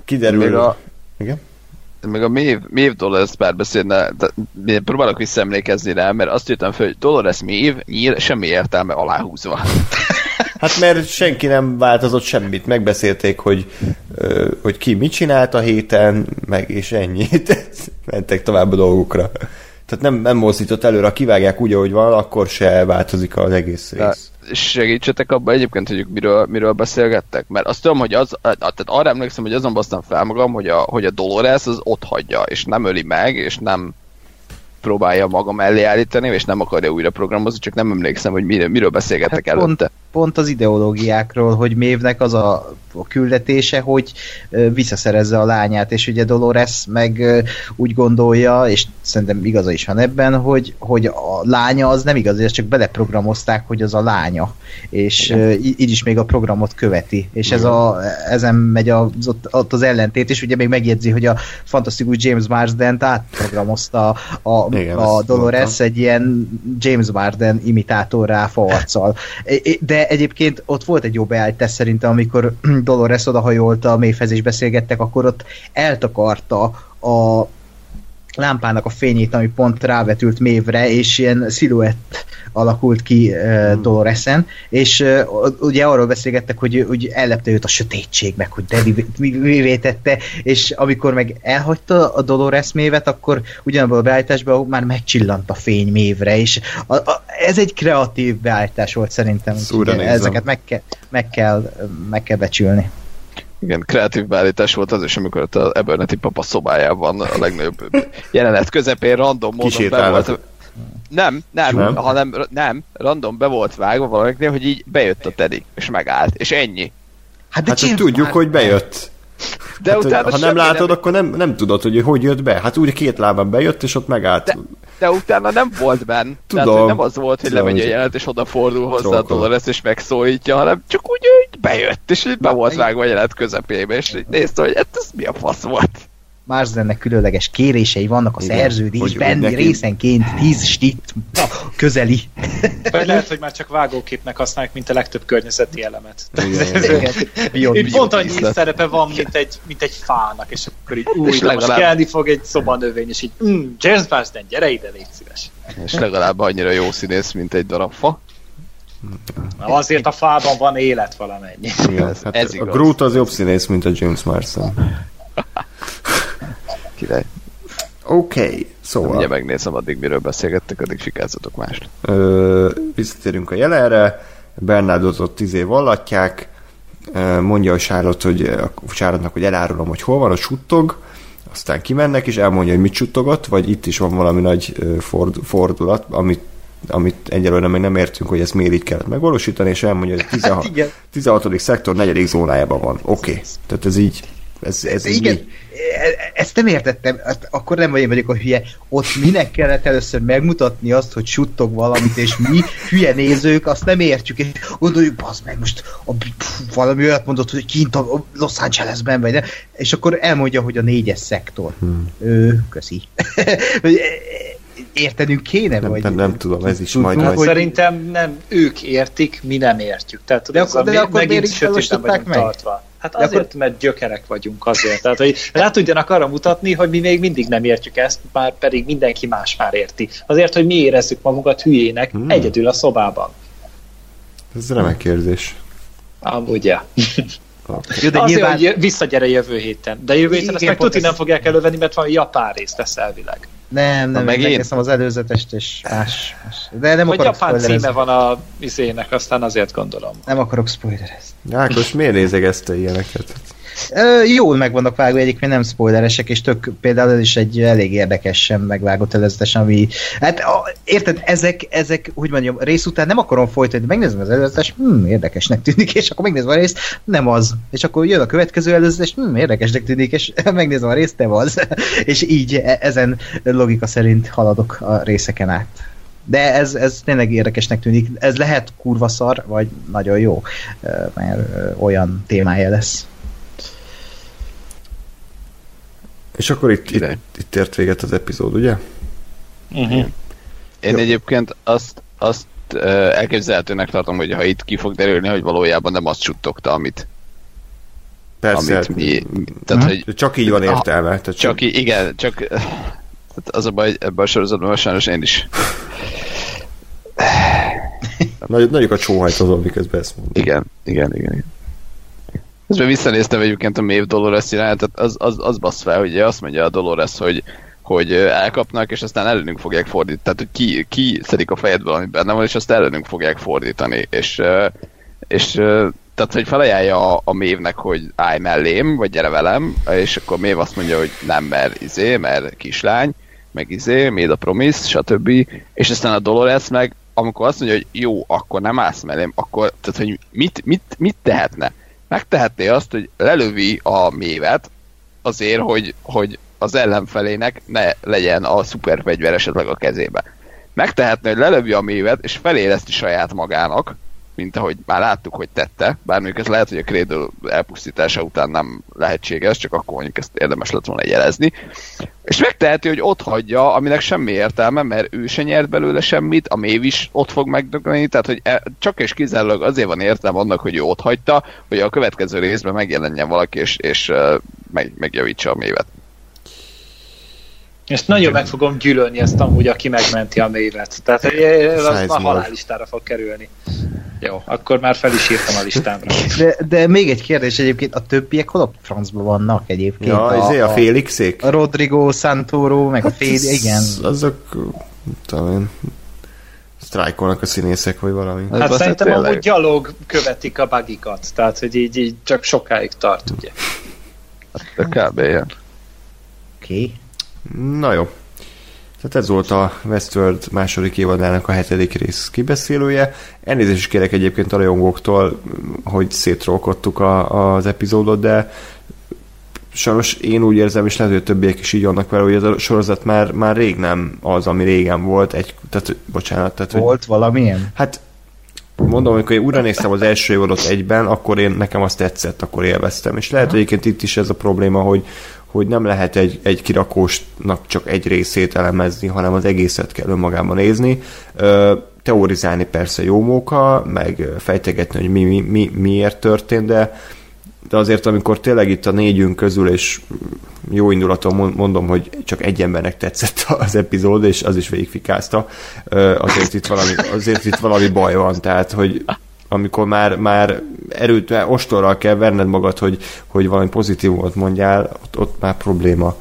Kiderül. még a, Igen? még a Maeve, Maeve Dolores én próbálok visszaemlékezni rá, mert azt írtam fel, hogy Dolores Maeve nyír, semmi értelme aláhúzva. Hát mert senki nem változott semmit. Megbeszélték, hogy, hogy ki mit csinált a héten, meg és ennyi. Mentek tovább a dolgokra. Tehát nem, nem mozdított előre, ha kivágják úgy, ahogy van, akkor se változik az egész De rész. segítsetek abban egyébként, hogy miről, miről beszélgettek? Mert azt tudom, hogy az, tehát arra emlékszem, hogy azon basztam fel magam, hogy a, hogy a Dolores az ott hagyja, és nem öli meg, és nem próbálja maga mellé állítani, és nem akarja újra programozni, csak nem emlékszem, hogy miről, miről beszélgettek Hát előtte. Pont az ideológiákról, hogy Mévnek az a, a küldetése, hogy ö, visszaszerezze a lányát, és ugye Dolores meg ö, úgy gondolja, és szerintem igaza is van ebben, hogy, hogy a lánya az nem igaz, ezt csak beleprogramozták, hogy az a lánya, és ö, így is még a programot követi, és ez a, ezen megy az, ott, ott az ellentét, és ugye még megjegyzi, hogy a fantasztikus James Marsden átprogramozta a, Igen, a Dolores mondtam. egy ilyen James Marden imitátorrá faarccal. De egyébként ott volt egy jó beállítás szerintem, amikor Dolores odahajolt a mélyfez és beszélgettek, akkor ott eltakarta a lámpának a fényét, ami pont rávetült mévre, és ilyen sziluett alakult ki uh, Doloresen, és uh, ugye arról beszélgettek, hogy, hogy ellepte őt a sötétség, meg hogy de mi- mi- mivé tette, és amikor meg elhagyta a Dolores mévet, akkor ugyanabban a beállításban már megcsillant a fény mévre, és a, a, ez egy kreatív beállítás volt szerintem, ezeket meg, ke, meg, kell, meg kell becsülni. Igen, kreatív beállítás volt az is, amikor ott az Abernethy papa szobájában a legnagyobb jelenet közepén random módon be Kisétálnak. volt. Nem, nem, Nem? nem, hanem nem, random be volt vágva valamiknél, hogy így bejött a Teddy, és megállt, és ennyi. Hát, de Hát hogy James tudjuk, Mar- hogy bejött. De hát, utána ha nem látod, nem, akkor nem, nem tudod, hogy hogy jött be. Hát úgy két lábán bejött, és ott megállt. De- de utána nem volt benne. Tehát, Tudom. hogy nem az volt, hogy lemegy a jelenet, és odafordul hozzá a. Dolores, és megszólítja, hanem csak úgy, hogy bejött, és így be volt vágva a jelenet közepébe, és így nézte, hogy hát ez mi a fasz volt. Marsdennek különleges kérései vannak a Igen, szerződésben, neki- részenként 10 stit közeli. Vagy lehet, hogy már csak vágóképnek használják, mint a legtöbb környezeti elemet. Itt pont annyi szerepe van, mint egy, mint egy fának, és akkor így új, És de most legalább- kelni fog egy szobanövény, és így, mm, James Marsden, gyere ide, légy szíves. És legalább annyira jó színész, mint egy darab fa. Na, azért a fában van élet valamennyi. Igen. Ez- Hát ez a igaz. Groot az jobb színész, mint a James Marsden. Király. Oké, okay, Ugye szóval megnézem, addig miről beszélgettek, addig fikázzatok mást. ö, visszatérünk a jelenre. Bernardot ott izé vallatják, ö, mondja a Charlotte, hogy a Charlotte-nak, hogy elárulom, hogy hol van, a suttog, aztán kimennek, és elmondja, hogy mit suttogott, vagy itt is van valami nagy ford, fordulat, amit amit egyelőre még nem értünk, hogy ezt miért így kellett megvalósítani, és elmondja, hogy 16, igen. 16. szektor 4. zónájában van. Oké. Okay. Tehát ez így, ez, ez Igen, mi? e- ezt nem értettem, Hát akkor nem én vagyok a hülye. Ott minek kellett először megmutatni azt, hogy suttog valamit, és mi, hülye nézők, azt nem értjük, és gondoljuk, bazd meg, most a, pff, valami olyat mondott, hogy kint a Los Angelesben vagy, ne? és akkor elmondja, hogy a négyes szektor. Hmm. Ő, köszi. E- e- Értenünk kéne, Nem, vagy? nem, nem tudom, ez is majd, majd hogy- Szerintem nem ők értik, mi nem értjük. Tehát De akkor- a, de akkor miért megint is sötétben valósították vagyunk meg? tartva. Hát De azért, mert gyökerek vagyunk azért. Tehát, hogy rá tudjanak arra mutatni, hogy mi még mindig nem értjük ezt, már pedig mindenki más már érti. Azért, hogy mi érezzük magunkat hülyének Hmm. egyedül a szobában. ez remek kérdés. Amúgy, ja. Jó, de Azért, nyilván... hogy visszagyere jövő héten. De jövő héten ezt Igen, meg pont tuti ez- nem fogják elővenni, mert van japán rész lesz elvileg. Nem, nem, megint? megnéztem az előzetest, és más, más. De nem Vagy akarok japán spoilerezni. címe van a izének, aztán azért gondolom. Nem akarok spoilerezni. Ákos, miért nézegezte ilyeneket? Jól meg vannak vágva, egyébként nem spoileresek, és tök például ez is egy elég érdekesen megvágott előzetes, ami... Hát a, érted, ezek, ezek, úgy mondjam, rész után nem akarom folytatni, megnézem az előzetes, hm, érdekesnek tűnik, és akkor megnézem a részt, nem az. És akkor jön a következő előzetes, hm, érdekesnek tűnik, és megnézem a részt, nem az. és így e- ezen logika szerint haladok a részeken át. De ez, ez tényleg érdekesnek tűnik. Ez lehet kurva szar, vagy nagyon jó, mert olyan témája lesz. És akkor itt, itt, Király. itt ért véget az epizód, ugye? Uh-huh. Én Jó. egyébként azt, azt elképzelhetőnek tartom, hogy ha itt ki fog derülni, hogy valójában nem azt suttogta, amit, Persze. amit mi... Tehát, Mhm. hogy Csak így van értelme. Tehát csak, í- igen, csak tehát az a baj, ebben a sorozatban sajnos én is. Nagy, nagyok a csóhajtozó, miközben ezt mondom. Igen, igen, igen. igen. Közben visszanéztem egyébként a Maeve Dolores tehát az, az, az bassz fel, hogy azt mondja a Dolores, hogy, hogy elkapnak, és aztán ellenünk fogják fordítani. Tehát, hogy ki, ki szedik a fejedből, ami benne van, és azt ellenünk fogják fordítani. És, és tehát, hogy felajánlja a, a Maeve-nek, hogy állj mellém, vagy gyere velem, és akkor Maeve azt mondja, hogy nem, mert izé, mert kislány, meg izé, made a promise, stb. És aztán a Dolores meg, amikor azt mondja, hogy jó, akkor nem állsz mellém, akkor, tehát, hogy mit, mit, mit tehetne? Megtehetné azt, hogy lelövi a mévet azért, hogy, hogy az ellenfelének ne legyen a szuperfegyver esetleg a kezébe. Megtehetné, hogy lelövi a mévet, és feléleszti saját magának, mint ahogy már láttuk, hogy tette, bár mondjuk ez lehet, hogy a Cradle elpusztítása után nem lehetséges, csak akkor mondjuk ezt érdemes lett volna jelezni. És megteheti, hogy ott hagyja, aminek semmi értelme, mert ő se nyert belőle semmit, a mév is ott fog megdögleni, tehát hogy e- csak és kizárólag azért van értelme annak, hogy ő ott hagyta, hogy a következő részben megjelenjen valaki, és, és meg, megjavítsa a mévet. És nagyon meg fogom gyűlölni ezt amúgy, aki megmenti a mévet. Tehát eh, az a Sizemore. halállistára fog kerülni. Jó, akkor már fel is írtam a listámra. De, de még egy kérdés egyébként, a többiek hol a francban vannak egyébként? Ja, a, a, a Félixék? a Rodrigo Santoro, meg a Féd, igen. Azok, tudom én, sztrájkolnak a színészek, vagy valami. Hát azt szerintem tényleg- amúgy gyalog követik a bagikat, tehát hogy így, így csak sokáig tart, ugye. De kb. ilyen. Oké. Okay. Na jó. Tehát ez volt a Westworld második évadának a hetedik rész kibeszélője. Elnézést is kérek egyébként a rajongóktól, hogy szétrolkodtuk a, az epizódot, de sajnos én úgy érzem, és lehet, hogy többiek is így vannak vele, hogy ez a sorozat már, már rég nem az, ami régen volt. Egy, tehát, bocsánat, tehát, hogy, Volt valamilyen? Hát mondom, amikor én újra néztem az első évadot egyben, akkor én nekem azt tetszett, akkor élveztem. És lehet, hogy egyébként itt is ez a probléma, hogy, hogy nem lehet egy, egy kirakósnak csak egy részét elemezni, hanem az egészet kell önmagában nézni. Teorizálni persze jó móka, meg fejtegetni, hogy mi, mi, mi, miért történt, de de azért, amikor tényleg itt a négyünk közül, és jó indulaton mond- mondom, hogy csak egy embernek tetszett az epizód, és az is végigfikázta, azért itt valami, azért itt valami baj van, tehát, hogy amikor már, már erőt, már ostorral kell verned magad, hogy, hogy valami pozitívot mondjál, ott, ott már probléma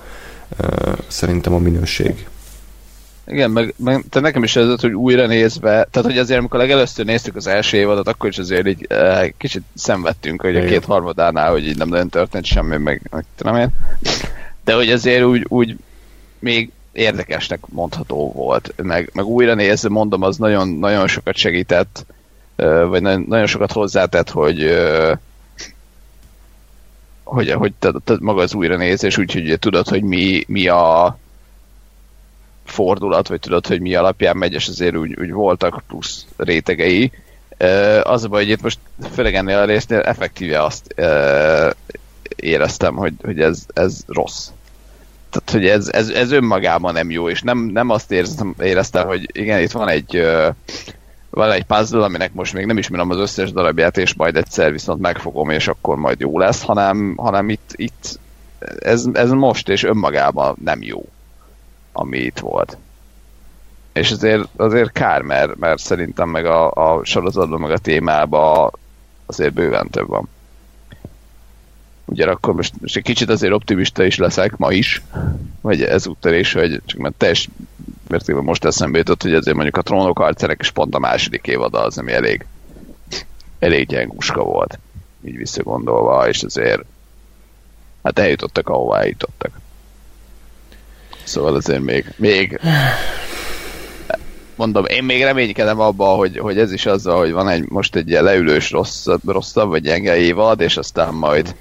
szerintem a minőség. Igen, meg, meg te nekem is ez, hogy újra nézve, tehát hogy azért amikor legelőször néztük az első évadot, akkor is azért így eh, kicsit szenvedtünk, hogy a két harmadánál, hogy így nem nagyon történt semmi, meg, meg tudom én. De hogy azért úgy, úgy még érdekesnek mondható volt, meg, meg újra nézve mondom, az nagyon, nagyon sokat segített, vagy nagyon, nagyon sokat hozzátett, hogy hogy, hogy te, te maga az újra nézés, úgyhogy tudod, hogy mi, mi a fordulat, vagy tudod, hogy mi alapján megy, és azért úgy, úgy voltak plusz rétegei. Az a baj, hogy itt most főleg ennél a résznél effektíve azt éreztem, hogy, hogy ez, ez rossz. Tehát, hogy ez, ez, ez önmagában nem jó, és nem, nem azt éreztem, éreztem, hogy igen, itt van egy van egy puzzle, aminek most még nem ismerem az összes darabját, és majd egyszer viszont megfogom, és akkor majd jó lesz, hanem, hanem itt, itt ez, ez most és önmagában nem jó ami itt volt. És azért, azért kár, mert, mert szerintem meg a, a sorozatban, meg a témában azért bőven több van. Ugyanakkor most, most egy kicsit azért optimista is leszek ma is, vagy ezúttal is, hogy csak mert teljes mértékben most eszembe jutott, hogy azért mondjuk a trónok harcerek is pont a második évada az, ami elég elég gyenguska volt, így visszagondolva, és azért hát eljutottak, ahová eljutottak. Szóval azért még, még mondom, én még reménykedem abba, hogy, hogy ez is azzal, hogy van egy, most egy ilyen leülős rossz, rosszabb vagy gyenge évad, és aztán majd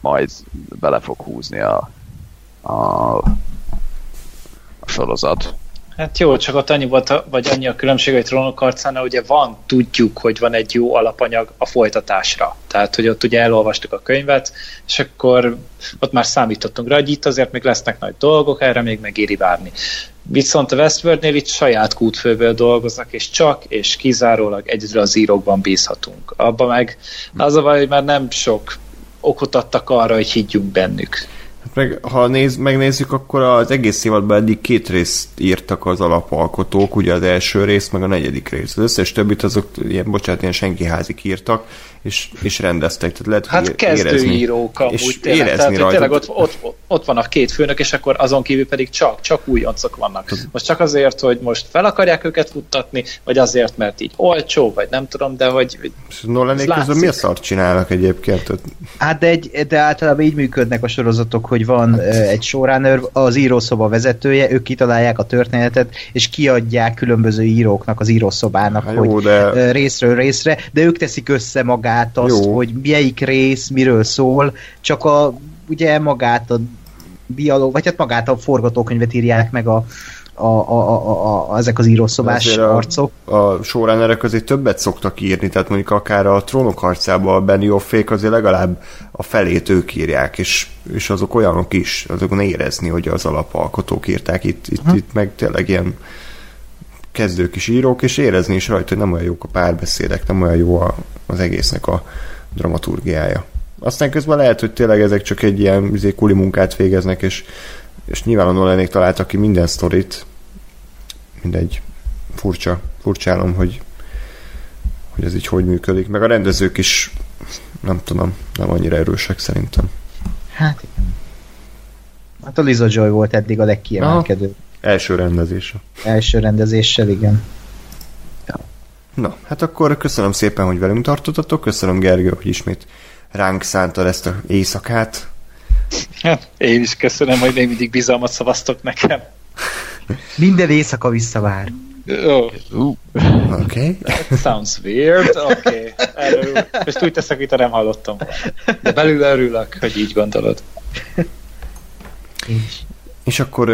majd bele fog húzni a, a, a sorozat. Hát jó, csak ott annyi volt, vagy annyi a különbség, hogy Trónok arcánál ugye van, tudjuk, hogy van egy jó alapanyag a folytatásra. Tehát, hogy ott ugye elolvastuk a könyvet, és akkor ott már számítottunk rá, hogy itt azért még lesznek nagy dolgok, erre még megéri várni. Viszont a Westworldnél itt saját kútfőből dolgoznak, és csak és kizárólag egyedül az írókban bízhatunk. Abba meg az a baj, hogy már nem sok okot adtak arra, hogy higgyünk bennük. Meg, ha néz, megnézzük, akkor az egész évadban eddig két részt írtak az alapalkotók, ugye az első rész, meg a negyedik rész. Az összes többit azok ilyen, bocsánat, ilyen senki házik írtak, és, és rendeztek. Tehát lehet, hát kezdőírók amúgy és tényleg. Érezni Tehát, tényleg ott, ott, ott, van a két főnök, és akkor azon kívül pedig csak, csak újoncok vannak. Most csak azért, hogy most fel akarják őket futtatni, vagy azért, mert így olcsó, vagy nem tudom, de hogy... Nolanék közben mi a szart csinálnak egyébként? Hát de, egy, de általában így működnek a sorozatok, hogy van hát. egy showrunner, az írószoba vezetője, ők kitalálják a történetet, és kiadják különböző íróknak az írószobának, jó, hogy de... részről részre, de ők teszik össze magát magát azt, Jó. hogy melyik rész miről szól, csak a, ugye magát a dialóg, vagy hát magát a forgatókönyvet írják meg a, a, a, a, a, ezek az írószobás arcok. A, a showrunnerek azért többet szoktak írni, tehát mondjuk akár a trónok harcában a Benny Offék azért legalább a felét ők írják, és, és azok olyanok is, azokon érezni, hogy az alapalkotók írták, itt, itt, hm. itt meg tényleg ilyen kezdők is írók, és érezni is rajta, hogy nem olyan jók a párbeszédek, nem olyan jó a, az egésznek a dramaturgiája. Aztán közben lehet, hogy tényleg ezek csak egy ilyen izé, kuli munkát végeznek, és, és nyilván a Nolanék találtak ki minden sztorit, mindegy, furcsa, furcsálom, hogy, hogy ez így hogy működik. Meg a rendezők is, nem tudom, nem annyira erősek szerintem. Hát igen. Hát a Liza Joy volt eddig a legkiemelkedőbb. Első rendezése. Első rendezéssel, igen. Ja. Na, hát akkor köszönöm szépen, hogy velünk tartottatok, köszönöm Gergő, hogy ismét ránk szántad ezt a éjszakát. Hát, én is köszönöm, hogy még mindig bizalmat szavaztok nekem. Minden éjszaka visszavár. Oh. Uh. Okay. That sounds weird. Oké. Okay. Most úgy teszek, mint nem hallottam. De belül örülök, hogy így gondolod. És, és akkor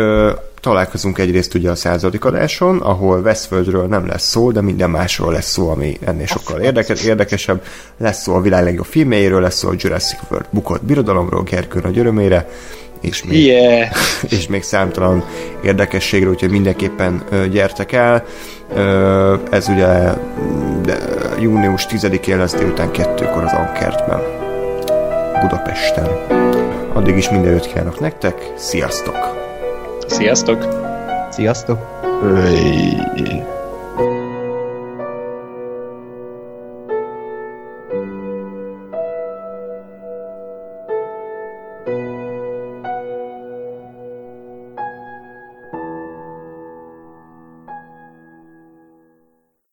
találkozunk egyrészt ugye a századik adáson, ahol Westworldről nem lesz szó, de minden másról lesz szó, ami ennél sokkal érdekes, érdekesebb. Lesz szó a világ legjobb filmjeiről, lesz szó a Jurassic World bukott birodalomról, Gerkő nagy örömére, és még, yeah. és még számtalan érdekességről, úgyhogy mindenképpen gyertek el. Ez ugye de, június 10-én lesz délután kettőkor az Ankertben, Budapesten. Addig is mindenütt kívánok nektek, sziasztok! Sziasztok! Sziasztok! Öy.